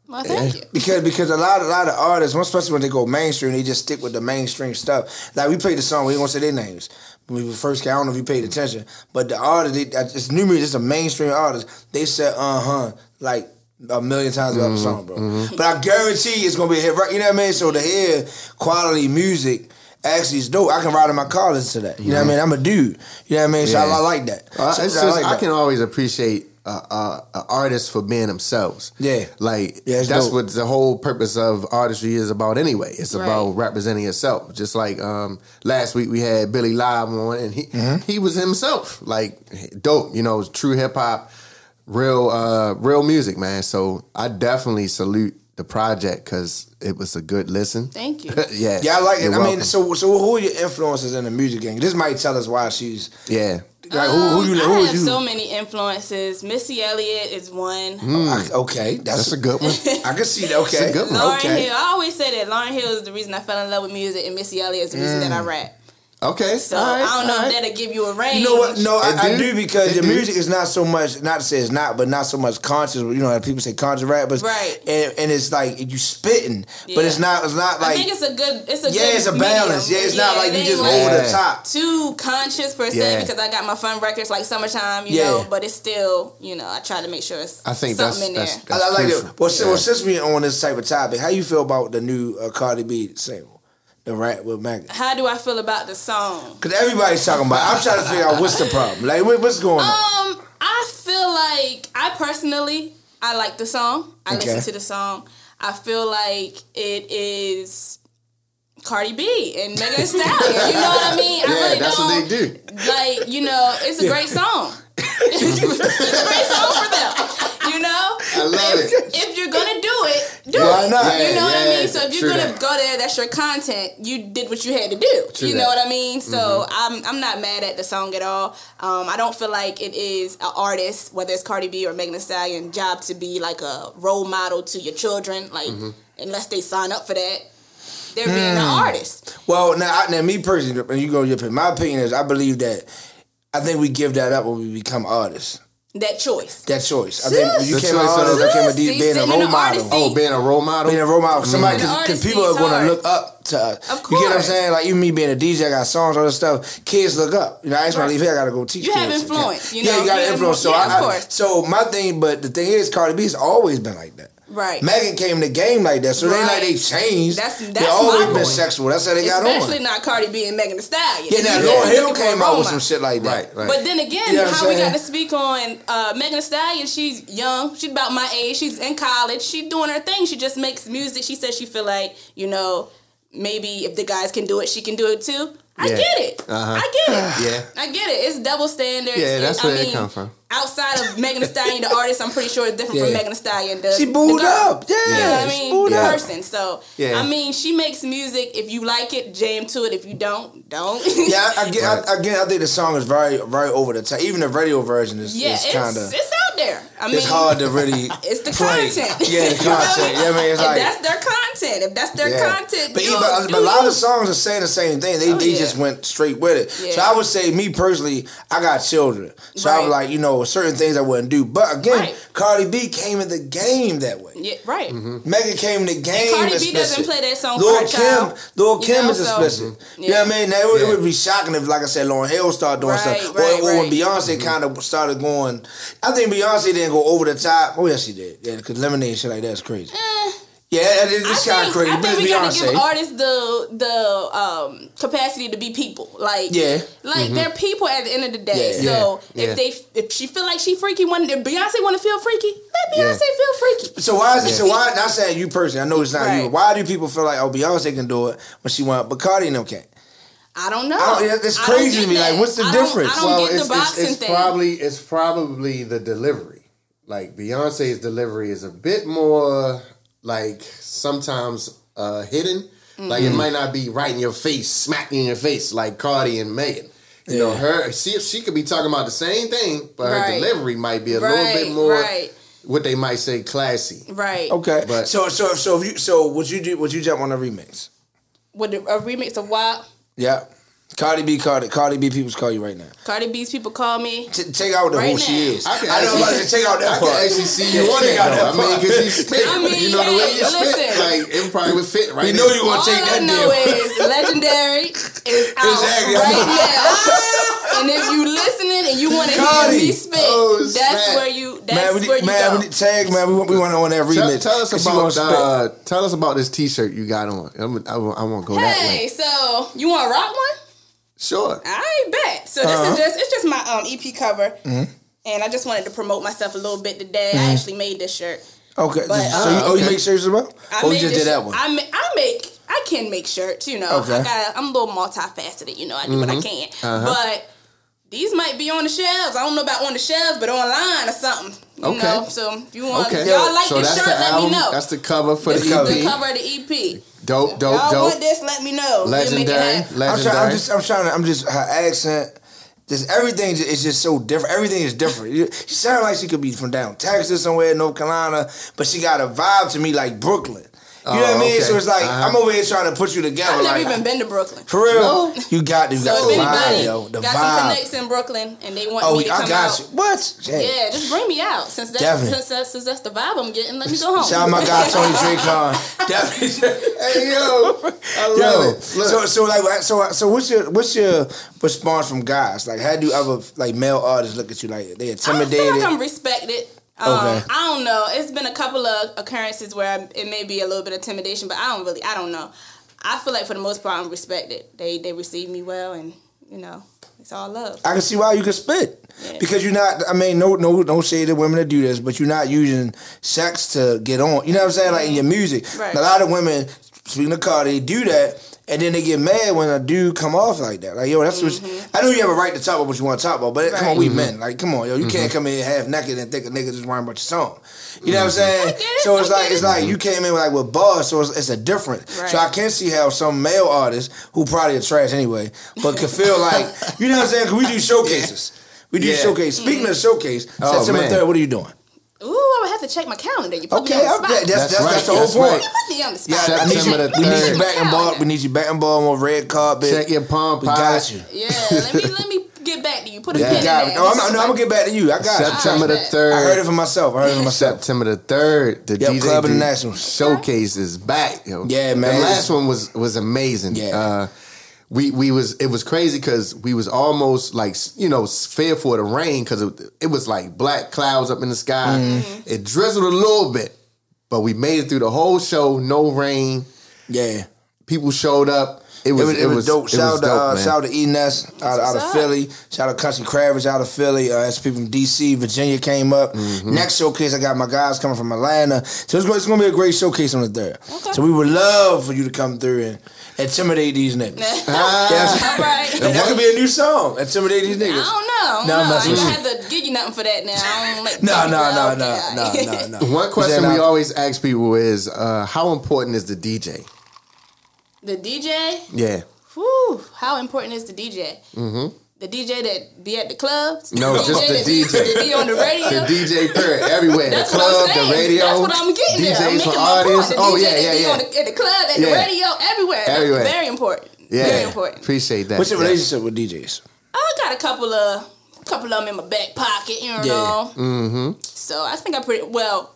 Well, thank you. Because because a lot a lot of artists, especially when they go mainstream, they just stick with the mainstream stuff. Like we played the song, we ain't gonna say their names. When we first came, I don't know if you paid attention, but the artist, they, uh, it's new music, it's a mainstream artist. They said uh huh like a million times about the song, bro. But I guarantee it's gonna be a hit. Right? You know what I mean? So to hear quality music. Actually, is dope. I can ride in my car listen to that. You know what I mean? I'm a dude. You know what I mean? So I, Yeah. I like that. Uh, So- it's so just, like I that. can always appreciate artists for being themselves. Yeah. Like Yeah, that's dope. what the whole purpose of artistry is about anyway. It's Right. about representing yourself. Just like um, last week we had Billy Live on and he Mm-hmm. he was himself. Like dope, you know, it was true hip hop, real uh, real music, man. So I definitely salute the project because it was a good listen. Thank you. yeah. Yeah, I like it. You're I mean, so so who are your influences in the music game? This might tell us why she's yeah. like who, who you Um, I have you. so many influences. Missy Elliott is one. I- okay, that's, That's a good one. I can see that. Okay, That's a good one. Lauryn okay. Hill. I always say that Lauryn Hill is the reason I fell in love with music, and Missy Elliott is the reason that I rap. Okay. So all right, I don't know all if that'll give you a range. You know what? No, I, I do. do because It your do. music is not so much. Not to say it's not, but not so much conscious. You know, how people say conscious rappers, Right. And, and it's like you spitting, but it's not. It's not like I like think it's a good. It's a yeah, good it's a balance. medium. Yeah, it's not like you just ain't over the top. too conscious per se Yeah. because I got my fun records like summertime, you Yeah. know. But it's still, you know, I try to make sure it's I think something that's in that's, there. that's I, I like crucial. it. Well, since, well, Yeah. since we on this type of topic, how you feel about the new uh, Cardi B single, the rap with Megan? How do I feel about the song? Because everybody's talking about. it. I'm trying to figure out what's the problem. Like, what's going on? Um, I feel like I personally I like the song. I Okay. listen to the song. I feel like it is Cardi B and Megan Thee Stallion. You know what I mean? I Yeah, really that's don't what they do. like. You know, it's a great song. it's a great song for them. You know, I love if, it. if you're gonna it, do Why it. not? You know what I mean? So if you're true gonna that. go there, that's your content. You did what you had to do. True you know that. what I mean? So mm-hmm. I'm I'm not mad at the song at all. Um, I don't feel like it is an artist, whether it's Cardi B or Megan Thee Stallion, job to be like a role model to your children. Like mm-hmm. unless they sign up for that, they're being an hmm. artist. Well, now, I, now, me personally, and you go your opinion. My opinion is, I believe that I think we give that up when we become artists. That choice. That choice. I think when you The came an choice of- became a See, deep, being a role model. Oh, being a role model. being a role model. Mm. Somebody, The because artist people are going to look up to us. Of You get what I'm saying? Like even me being a DJ, I got songs, all this stuff. Kids look up. You know, I ain't want to leave here. I got to go teach. You have influence, you yeah, know, you got you have influence. So yeah, I, of I- course. so my thing, but the thing is, Cardi B's always been like that. Right. Megan came to the game like that, so they ain't like they Right. changed. That's- that's they always been point. sexual. That's how they got Especially on. Especially not Cardi B and Megan Thee Stallion. Yeah, now You Lauryn Hill looking for a came out with some shit like that. Right, right. But then again, You know what I'm how we got to speak on uh, Megan Thee Stallion? She's young. She's about my age. She's in college. She's doing her thing. She just makes music. She says she feel like you know maybe if the guys can do it, she can do it too. I Yeah. get it. Uh-huh. I get it. Yeah. I get it. It's double standards. Yeah, that's I where it mean, come from. Outside of Megan Thee Stallion, the artist, I'm pretty sure is different Yeah. from Megan Thee Stallion. The, She the booed girl. up. Yeah, You know what I mean? booed the person. So Yeah. I mean, she makes music. If you like it, jam to it. If you don't, don't. Yeah, I, I get. I, again, I think the song is very, very over the top. Even the radio version is, yeah, is kind of. it's out there. I mean, It's hard to really. It's the play. content. Yeah, the You know what content. Yeah, I mean, it's if like. that's their content. If that's their Yeah. content, But, you even, know, but, uh, but a lot of songs are saying the same thing. They, Oh, they yeah. just went straight with it. So I would say, me personally, I got children. So I was like, you know, certain things I wouldn't do. But again, Right. Cardi B came in the game that way. Yeah, right. Mm-hmm. Megan came in the game. Cardi B doesn't play that song Lil for her Kim, child. Lil you Kim know, is so- explicit. Mm-hmm. You know Yeah. what I mean? Now, it, would- it would be shocking if, like I said, Lauryn Hill started doing Right, stuff, right, or, or when right. Beyonce mm-hmm. kind of started going. I think Beyonce didn't go over the top. Oh yes, she did. Yeah, because Lemonade and shit like that is crazy. Eh, Yeah, it- it's. Kind of crazy, I but think it's we got to give artists the the um, capacity to be people. Like Yeah. like they're people at the end of the day. Yeah. So Yeah. if they if she feel like she freaky, when if Beyonce want to feel freaky, let Yeah. Beyonce feel freaky. So why is it? So why? Not saying you personally. I know it's not you. Right. But why do people feel like oh Beyonce can do it when she want, but Cardi and them can't? I don't know. I don't- yeah, it's crazy to get me. Like, what's the I don't- difference? I don't well, get it's, the it's, boxing it's thing. probably it's probably the delivery. Like Beyonce's delivery is a bit more like sometimes uh, hidden. Like Mm-hmm. it might not be right in your face, smacking in your face, like Cardi and Megan. You know, her see if she could be talking about the same thing, but her delivery might be a little bit more right. what they might say classy. Right. Okay. But- so so so if you so would you do would you jump on a remix? With a remix of what? Yeah. Cardi B Cardi Cardi B people call you right now. Cardi B's people call me. T- take out the Right who she is. I can I know actually- about to take out that I part. can actually see you on it Take out though. I that mean, part. because you spit, I mean, you know the way hey, you spit, listen. like it probably would fit right. We know you gonna All take I that know deal. is Legendary is out Exactly, right know. now. and if you listening and you want to hear Cardi. me spit, Oh, that's snap. where you. That's man, we where you man, go. we need tag, man. We want, we want to on that Tell, remix. tell us 'Cause she about uh, tell us about this T-shirt you got on. I'm, I, I want to go that Hey, way. so you want to rock one? Sure. I bet. So this Uh-huh. is just it's just my um EP cover, Mhm. and I just wanted to promote myself a little bit today. I actually made this shirt. Okay. But, so you, uh, oh, you make shirts about? I Oh, you just did that one. I ma- I make I can make shirts. You know, Okay. I got I'm a little multifaceted. You know, I do what I can. Uh-huh. But these might be on the shelves. I don't know about on the shelves, but online or something. You Okay. know, so if you want, Okay. if y'all like so this shirt, the let album. me know. That's the cover for this the EP. the cover of the EP. Dope, dope, y'all dope. want this? Let me know. We'll make it Legendary. I'm, trying, I'm legendary. just, I'm trying to, I'm just, her accent, just everything is is just so different. Everything is different. She sounds like she could be from down Texas somewhere, North Carolina, but she got a vibe to me like Brooklyn. You know what I Oh, mean? okay. So it's like, Uh-huh. I'm over here trying to put you together. I've never like, even been to Brooklyn. For real? You got to, you So got the vibe, yo. The got some connects in Brooklyn and they want Oh, me to I come got out, you. What? Yeah. yeah, just bring me out. Since that's since that's, since that's the vibe I'm getting, let me go home. Shout out my guy Tony Draycon. Definitely. Hey yo, I love Yo, it. So so like so so what's your what's your response from guys? Like how do other like male artists look at you like they I feel intimidated? like I'm respected. Um, Okay. I don't know. It's been a couple of occurrences where it may be a little bit of intimidation, but I don't really. I don't know. I feel like for the most part, I'm respected. They they receive me well, and you know, it's all love. I can see why you can spit. Because you're not I mean no no no shade to women that do this, but you're not using sex to get on. You know what I'm saying? Like in your music. Right. A lot of women, speaking of Cardi, do that and then they get mad when a dude come off like that. Like, yo, that's what mm-hmm. I know you have a right to talk about what you want to talk about, but come on, we Right. men. Like, come on, yo, you mm-hmm. can't come in half naked and think a nigga just rhyme about your song. You know what I'm Mm-hmm. saying? So it's like it's like you came in like with bars, so it's, it's a different. So I can see how some male artists who probably are trash anyway, but could feel like you know what I'm saying? 'Cause we do showcases. We do Yeah. showcase. Speaking of mm-hmm. showcase, Oh, September man. third. What are you doing? Ooh, I would have to check my calendar. You put Okay, me on the spot. that- that's, that's, That's that's the right, whole that's point. right. You put me on the spot. Yeah, I need you. September the We need you 3rd. back and ball. We need you back and ball on red carpet. Check your pump We got you. Yeah, let me let me get back to you. Put a Yeah, pin you got in there. No, I'm, no, I'm gonna get back to you. I got you. September the third. I heard it for myself. I heard it for myself. September the third, the Yep, DJ Club International. showcase is back. Yo. Yeah, man. The last one was was amazing. Yeah. Uh, we we was it was crazy because we was almost like you know fearful of the rain because it, it was like black clouds up in the sky. Mm-hmm. It drizzled a little bit, but we made it through the whole show. No rain. Yeah. People showed up. It It was was, it was dope. Shout out to uh, shout out to E Ness out, out of. Philly. Shout out to Country Kravitz out of Philly. Uh, that's people from DC, Virginia came up. Mm-hmm. Next showcase, I got my guys coming from Atlanta. So it's going, it's going to be a great showcase on the third. So we would love for you to come through and intimidate these niggas. Yes. All right. That could be a new song. Intimidate these niggas. I don't know. No, I'm No, I messing ain't with gonna have to give you nothing for that now. I don't like No, take no, no, no, no, no, no. One question we I- always ask people is, uh, how important is the DJ? The DJ. Yeah. Whew, how important is the DJ? Mm-hmm. The DJ that be at the clubs? No, just the that DJ. That be on the radio? The DJ period everywhere. That's the what club, I'm the radio. That's what I'm getting DJs there. I'm for making artists. The Oh DJ yeah, that yeah, be yeah. On the, at the club, at the radio, everywhere. That's Everywhere. Very important. yeah. Very important. Appreciate that. What's your Yeah. relationship with DJs? I got a couple of couple of them in my back pocket, you know. Yeah. Mm-hmm. So I think I pretty well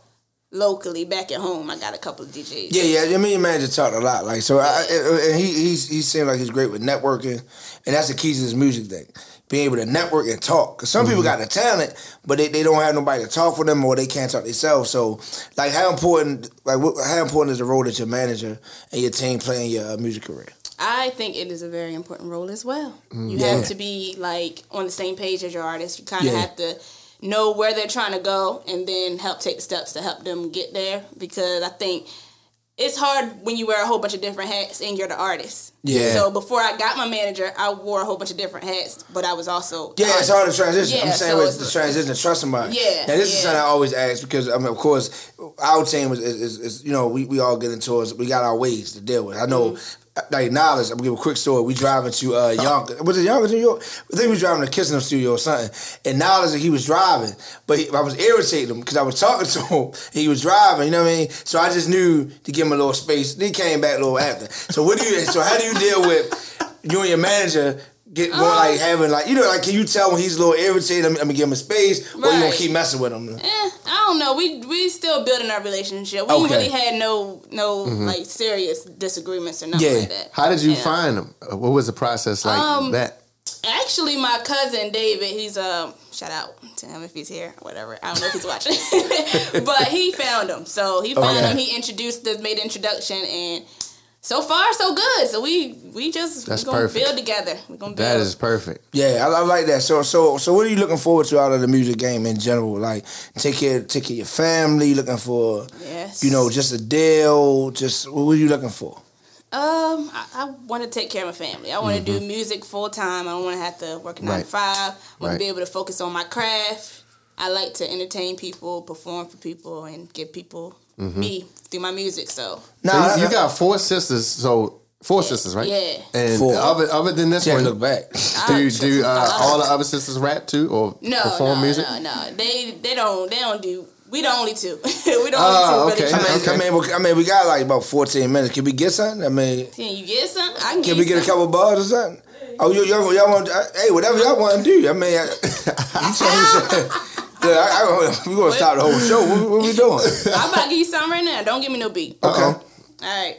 locally back at home. I got a couple of DJs. Yeah, yeah. I mean, your manager talked a lot. Like, so, I, and he he's, he seemed like he's great with networking, and that's the key to this music thing. Being able to network and talk. Because some people got the talent, but they, they don't have nobody to talk for them, or they can't talk themselves. So, like, how important like what, how important is the role that your manager and your team play in your uh, music career? I think it is a very important role as well. You Yeah. have to be like on the same page as your artist. You kind of Yeah. have to know where they're trying to go and then help take the steps to help them get there because I think it's hard when you wear a whole bunch of different hats and you're the artist. Yeah. So before I got my manager, I wore a whole bunch of different hats, but I was also Yeah, it's hard to transition. Yeah, I'm saying so it's- the transition to trust somebody. Yeah, Now this is something I always ask because I mean, of course, our team is, is, is, is you know we, we all get into it. We got our ways to deal with. I know Mm-hmm. Like Niledge. I'm gonna give a quick story. We driving to uh Yonkers. Was it Yonkers, New York? I think we was driving to Kissing Studio or something. And Niledge that he was driving, but he, I was irritating him because I was talking to him. He was driving. You know what I mean? So I just knew to give him a little space. Then he came back a little after. So what do you? So how do you deal with you and your manager? Get going Um, like having like you know like can you tell when he's a little irritated? I'm, I'm gonna give him a space, right. or you gonna keep messing with him? Eh, I don't know. We we still building our relationship. We Okay. really had no no Mhm. like serious disagreements or nothing like that. How did you Yeah. find him? Uh, What was the process like Um, that? Actually, my cousin David, he's um shout out to him if he's here, whatever. I don't know if he's watching, but he found him. So he found Okay. him. He introduced us, made the introduction, and so far so good. So we we just That's we gonna perfect. build together. We're gonna build. That is perfect. Yeah, I, I like that. So, so, so, what are you looking forward to out of the music game in general? Like, take care, take care of your family. Looking for, Yes. you know, just a deal. Just what were you looking for? Um, I, I want to take care of my family. I want to do Mhm. music full time. I don't want to have to work a nine Right. to five. I want Right. to be able to focus on my craft. I like to entertain people, perform for people, and give people Mhm. me through my music. So So you, you got four sisters, so four sisters, right? Yeah. And Four. other other than this Can't one, look back. Do you, do uh, all the other sisters rap too, or no, perform no, music? no, no. They they don't they don't do. We the only two. we the Oh, only two. okay. I mean, I mean, we- I mean, we got like about fourteen minutes. Can we get something? I mean, Can you get something? I can, can give we you get a couple bars or something? Oh, you, y'all, y'all want? uh, Hey, whatever y'all want to do. I mean, I, you tell me. Yeah, I, I, we gonna stop the whole show. What, what we doing? I'm about to give you something right now. Don't give me no beat. Okay. All right.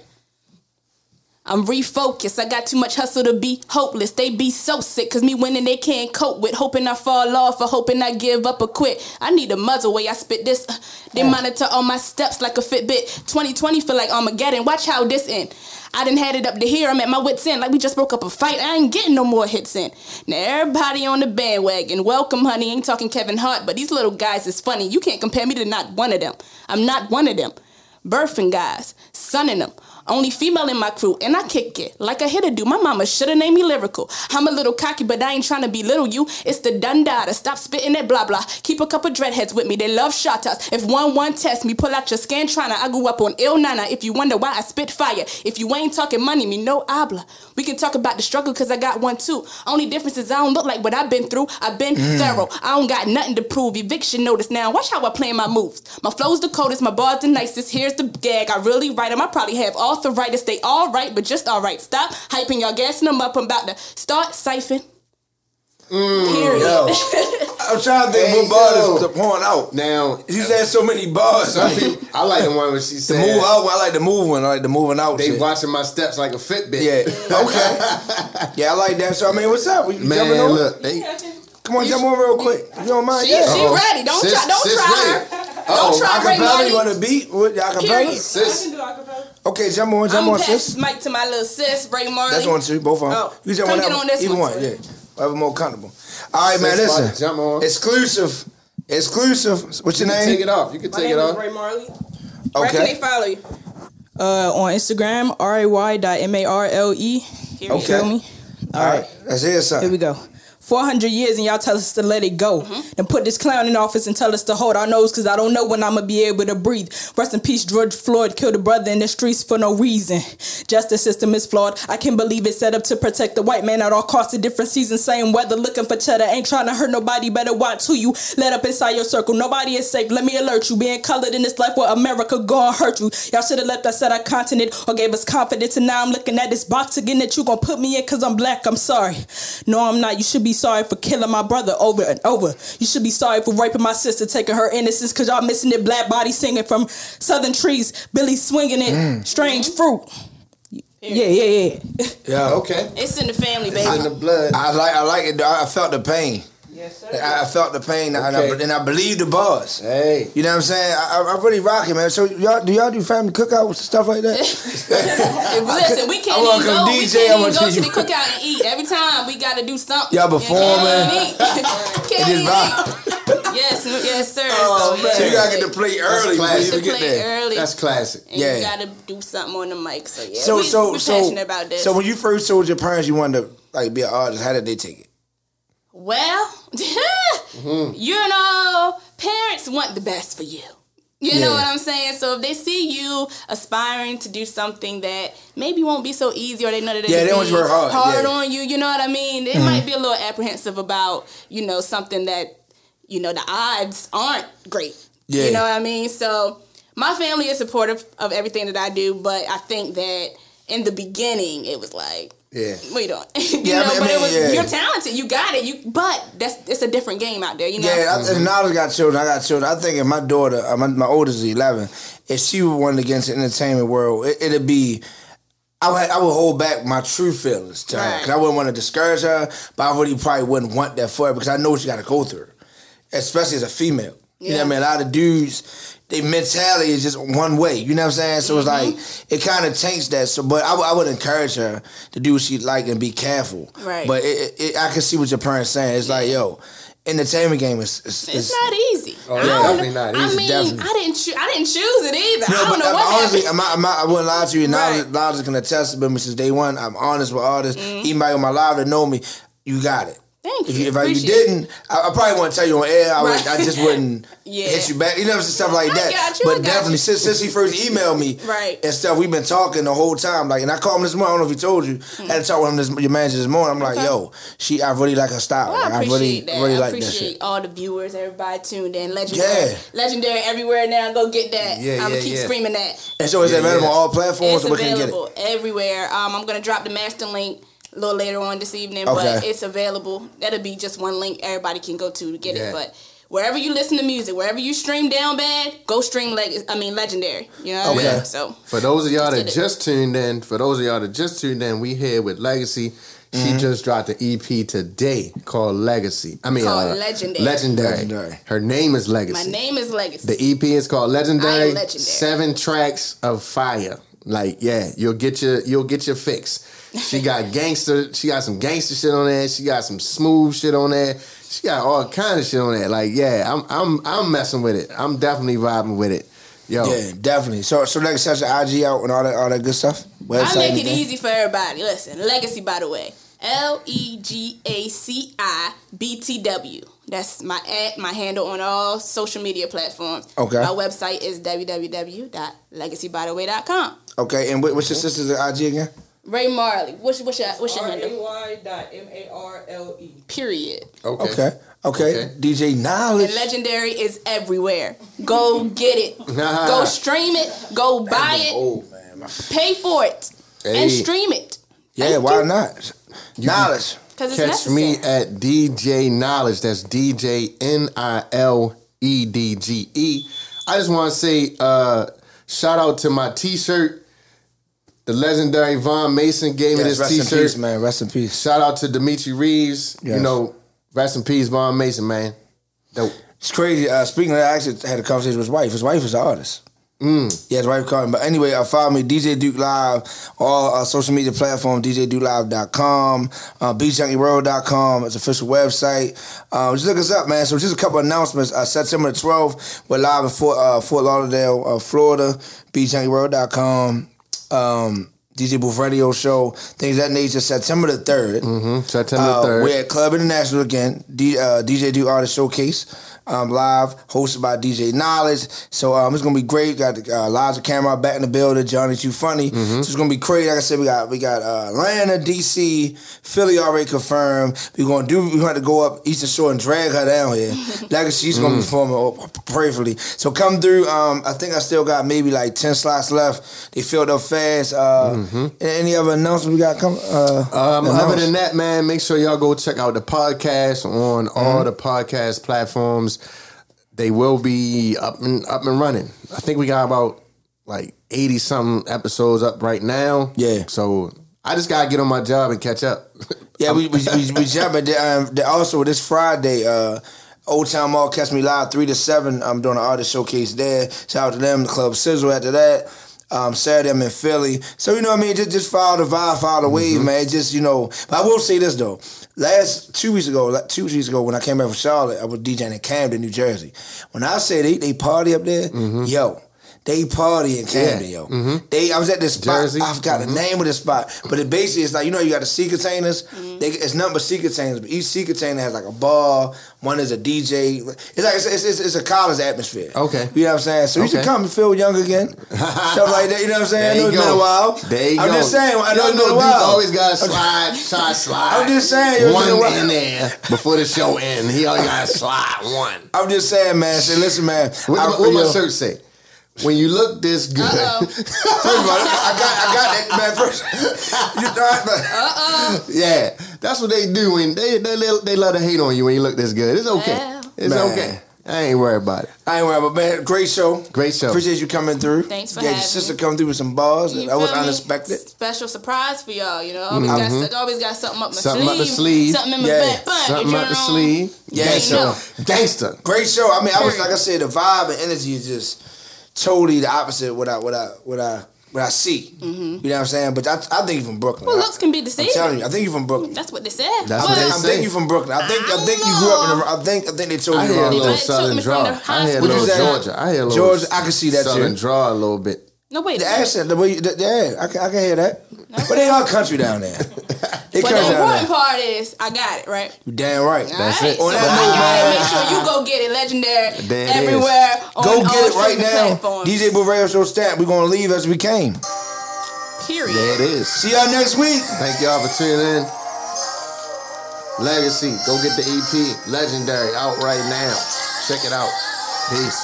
I'm refocused. I got too much hustle to be hopeless. They be so sick, cause me winning they can't cope with. Hoping I fall off or hoping I give up or quit. I need a muzzle way I spit this. Uh, They monitor all my steps like a Fitbit. 2020 feel like Armageddon. Watch how this end. I done had it up to here. I'm at my wits end. Like we just broke up a fight. I ain't getting no more hits in. Now everybody on the bandwagon. Welcome, honey. Ain't talking Kevin Hart, but these little guys is funny. You can't compare me to not one of them. I'm not one of them. Birthing guys, sonning them. Only female in my crew, and I kick it like a hitter do. My mama shoulda named me lyrical. I'm a little cocky, but I ain't trying to belittle you. It's the dundada. Stop spitting that blah blah. Keep a couple dreadheads with me. They love shotas. If one one test me, pull out your Scantrana. I grew up on Il Nana. If you wonder why I spit fire, if you ain't talking money, me no habla. We can talk about the struggle cause I got one too. Only difference is I don't look like what I've been through. I've been Mm. thorough. I don't got nothing to prove. Eviction notice now. Watch how I play my moves. My flow's the coldest, my bars the nicest. Here's the gag. I really write them. I probably have arthritis. They all right, but just all right. Stop hyping y'all, gassing them up. I'm about to start siphon. Mm, Period. Yo, I'm trying to think Hey, what bars to point out. Now she's had so many bars. Some people, I like the one where she The said, move out. I like the move one. I like the moving out. They shit. watching my steps like a Fitbit. Yeah. Okay. yeah, I like that. So I mean, what's up? You Man, jumping on? look, they, Come on, jump on real quick. If you don't mind. She, yeah. she ready. Don't Sis- try. Don't try her. Uh-oh. Don't try Ray Acapella, Money. you want to beat? What, acapella? Period. Sis. Okay, jump on, jump I'm on, sis. mic to my little sis, Ray Marley. That's one too, both of them. Oh, you jump come on get that on this Either one, one, yeah. Whatever more comfortable. All right, man, listen. like, jump on. Exclusive. Exclusive. What's your You name? take it off. You can My take name it is off. Ray Marley. Where can Okay. they follow you? Uh, on Instagram, R A Y dot M A R L E. You Okay. feel me? All right. Let's hear Here we go. 400 years and y'all tell us to let it go. Mm-hmm. and put this clown in office and tell us to hold our nose because I don't know when I'm to be able to breathe. Rest in peace, George Floyd killed a brother in the streets for no reason. Justice system is flawed. I can't believe it's set up to protect the white man at all costs. A different seasons, same weather, looking for cheddar. Ain't trying to hurt nobody. Better watch who you let up inside your circle. Nobody is safe. Let me alert you. Being colored in this life where America gonna hurt you. Y'all should have left us at our continent or gave us confidence. And now I'm looking at this box again that you gonna put me in because I'm black. I'm sorry. No, I'm not. You should be sorry for killing my brother over and over. You should be sorry for raping my sister, taking her innocence because y'all missing it. Black body singing from southern trees. Billy swinging it. Mm. Strange fruit. Yeah, yeah, yeah. Yeah. Okay. It's in the family, baby. It's in the blood. I like I like it. I I felt the pain. Yes, sir. I, I felt the pain, and, I, and I believe the boss. Hey. You know what I'm saying? I, I I really rock it, man. So y'all, do y'all do family cookouts and stuff like that? Listen, we can't I wanna even come go. We DJ, can't I even wanna go to the cookout and eat. Every time we got to do something. Y'all And performing. Can't eat. Can't eat. Yes, yes, sir. Oh, so, man. yeah. You gotta get the plate early before you even get there. early. That's classic. and Yeah. you got to do something on the mic. So yeah, So we, so we so passionate about this. so when you first told your parents you wanted to like be an artist, how did they take it? Well, Mm-hmm. you know, parents want the best for you. You know what I'm saying? So if they see you aspiring to do something that maybe won't be so easy, or they know that Yeah, it'll they want be you to work hard, yeah. on you, you know what I mean? They Mhm. might be a little apprehensive about you know something that you know the odds aren't great. Yeah. You know what I mean? So my family is supportive of everything that I do, but I think that in the beginning it was like Yeah. what you doing? you Yeah, I know, mean- but it was yeah. you're talented, you got it. You but that's it's a different game out there, you know. Yeah, I, and now I got children. I got children. I think if my daughter, uh, my, my oldest is eleven, if she were one against the entertainment world, it, it'd be. I would, I would hold back my true feelings to her because I wouldn't want to discourage her, but I really probably wouldn't want that for her because I know what she got to go through, especially as a female. You know what I mean? A lot of dudes, their mentality is just one way. You know what I'm saying? So it's like it kind of taints that. So, but I, would- I would encourage her to do what she like and be careful. Right. But it, it, it, I can see what your parents saying. It's like, yo, entertainment game is. is, It's not easy. Oh, I yeah, don't definitely know- not I mean, definitely. I didn't. Choo- I didn't choose it either. No, I don't but know I'm what honestly, happened. I'm not, I'm not, I wouldn't lie to you. Niledge, Niledge can attest to me since day one. I'm honest with artists. Mm-hmm. Anybody on my live that know me, you got it. Thank If you. you, if I, you didn't, I, I probably wouldn't tell you on air. I, would, Right. I just wouldn't Yeah. hit you back. You know, stuff like that. got you, I but got definitely, you. since, since he first emailed me Right. and stuff, we've been talking the whole time. Like, and I called him this morning. I don't know if he told you. I had to talk with him, this, your manager this morning. I'm like, Okay. yo, she, I really like her style. Well, I like, I really, appreciate that. really I like that appreciate shit. all the viewers, everybody tuned in. Legendary, Yeah. legendary everywhere now. Go get that. Yeah, I'm gonna keep yeah. screaming that. And so is Yeah, it available yeah. on all platforms? It's or where can get it? available everywhere. Um, I'm gonna drop the master link a little later on this evening, Okay. but it's available. That'll be just one link everybody can go to to get Yeah. it. But wherever you listen to music, wherever you stream down bad, go stream leg. I mean legendary. You know what I Okay. mean? So For those of y'all that Did it. just tuned in, for those of y'all that just tuned in, we here with Legaci. She Mm-hmm. just dropped an EP today called Legaci. I mean, Called uh, Legendary. Legendary. Legendary. Her name is Legaci. my name is Legaci. The EP is called Legendary. legendary. Seven tracks of fire. Like, yeah, you'll get your you'll get your fix. She got gangster. She got some gangster shit on there. She got some smooth shit on there. She got all kind of shit on there. Like, yeah, I'm I'm I'm messing with it. I'm definitely vibing with it. Yo, Yeah, definitely. So, so like, such an IG out and all that, all that good stuff. I make it everything? easy for everybody. Listen, Legaci, by the way, L E G A C I B T W. That's my ad, my handle on all social media platforms. Okay. My website is www.legacybytheway.com. Okay, and what's your sister's IG again? Ray Marley, what's what's your what's your handle? R-A-Y dot M-A-R-L-E. Period. okay. Okay. Okay. DJ Niledge. And Legendary is everywhere. Go get it. Go stream it. Go buy it. Oh man, Pay for it. Hey. And stream it. Yeah, why not? Niledge. It's Catch necessary. me at DJ Niledge. That's DJ N I L E D G E. I just want to say uh, shout out to my T-shirt. The legendary Von Mason gave me Yes, this rest in T-shirt. peace, man. Rest in peace. Shout out to Dimitri Reeves. You know, rest in peace, Von Mason, man. Dope. It's crazy. Uh, speaking of that, I actually had a conversation with his wife. His wife is an artist. Mm. Yeah, his wife called him. But anyway, uh, follow me, DJ Duke Live, all uh, social media platforms, DJDukeLive.com, uh, BeatJunkieWorld.com, it's official website. Uh, just look us up, man. So just a couple announcements. Uh, September the 12th, we're live in Fort, uh, Fort Lauderdale, uh, Florida, BeatJunkieWorld.com. Um, DJ Booth Radio Show, things of that nature. September the 3rd. Mm-hmm. September Uh, 3rd. We're at Club International again. D, uh, DJ Do Artist Showcase um, live, hosted by DJ Niledge. So um, it's gonna be great. Got uh, Elijah Camera back in the building. Johnny Too Funny. Mm-hmm. So it's gonna be great. Like I said, we got we got uh, Atlanta, DC, Philly already confirmed. We're gonna do. We're gonna go up Eastern Shore and drag her down here. like she's gonna be Mm. performing oh, prayerfully. So come through. Um, I think I still got maybe like ten slots left. They filled up fast. Uh, Any other announcements we got coming? Uh, Mm-hmm. Um, other than that, man, make sure y'all go check out the podcast on all Mm-hmm. the podcast platforms. They will be up and up and running. I think we got about like eighty something episodes up right now. Yeah. So I just gotta get on my job and catch up. Yeah, we we we, we jump at the, um, also this Friday. Uh, Old Town Mall catch me live three to seven. I'm doing an artist showcase there. Shout out to them. The Club Sizzle after that. Um, Saturday I'm in Philly. So you know what I mean. Just just follow the vibe, follow the wave, man. Just you know. But I will say this though. Last two weeks ago, like two weeks ago when I came back from Charlotte, I was DJing in Camden, New Jersey. When I say they they party up there, yo. They party in Camden, Yeah. yo. Mhm. They, I was at this spot. Jersey. I forgot the name of the spot, but it basically it's like you know you got the sea containers. They, it's nothing but sea containers, but each sea container has like a bar. One is a DJ. It's like it's, it's, it's a college atmosphere. Okay. You know what I'm saying? So you should come and feel young again. Stuff like that. You know what I'm saying? I know you it's been a while. There you go. I'm go. just saying. I know Y'all it's been a while. Duke always got to slide, try to slide. I'm just saying. one been while. in there before the show ends. He always got to slide one. I'm just saying, man. Say, listen, man. What, I- what my yo, shirt say? When you look this good, First of all, I got, I got that, man. First, you thought, uh oh, yeah, that's what they do. When they they they love to hate on you when you look this good. It's okay. It's Man. okay. I ain't worried about it. I ain't worried, but man, great show. Great show. Appreciate you coming through. Thanks for yeah, your sister me. come through with some balls. You that was me? unexpected. Special surprise for y'all, you know. Always, Mhm. got, always got something up my Something sleeve. up the sleeve. Something in my Yeah. back pocket. Something up the sleeve. Yeah, Ain't so no- Gangster. great show. I mean, I was like I said, the vibe and energy is just totally the opposite of what I what I what I what I see. You know what I'm saying? But I, I think you from Brooklyn. Well, looks can be deceiving. I'm telling you, I think you from Brooklyn. That's what they said. That's I what think, they I say. think you from Brooklyn. I think I think you grew up in. The, I think I think they told I you hear a little They southern draw. I high hear a little What'd you say? Georgia. I hear a little Georgia, I can see that southern too. draw a little bit. No, wait. The accent, the way, you, the, yeah, I can, I can hear that. But they all country down there. They But the important there. part is, I got it, right? You damn right. That's Alright, it. On so that I note, got it. man. Make sure you go get it. Legendary. There it is. everywhere. On Go all get it right now. platforms. DJ Booth Radio Show stamp. We're gonna leave as we came. Period. There it is. See y'all next week. Thank y'all for tuning in. Legaci. Go get the EP. Legendary. Out right now. Check it out. Peace.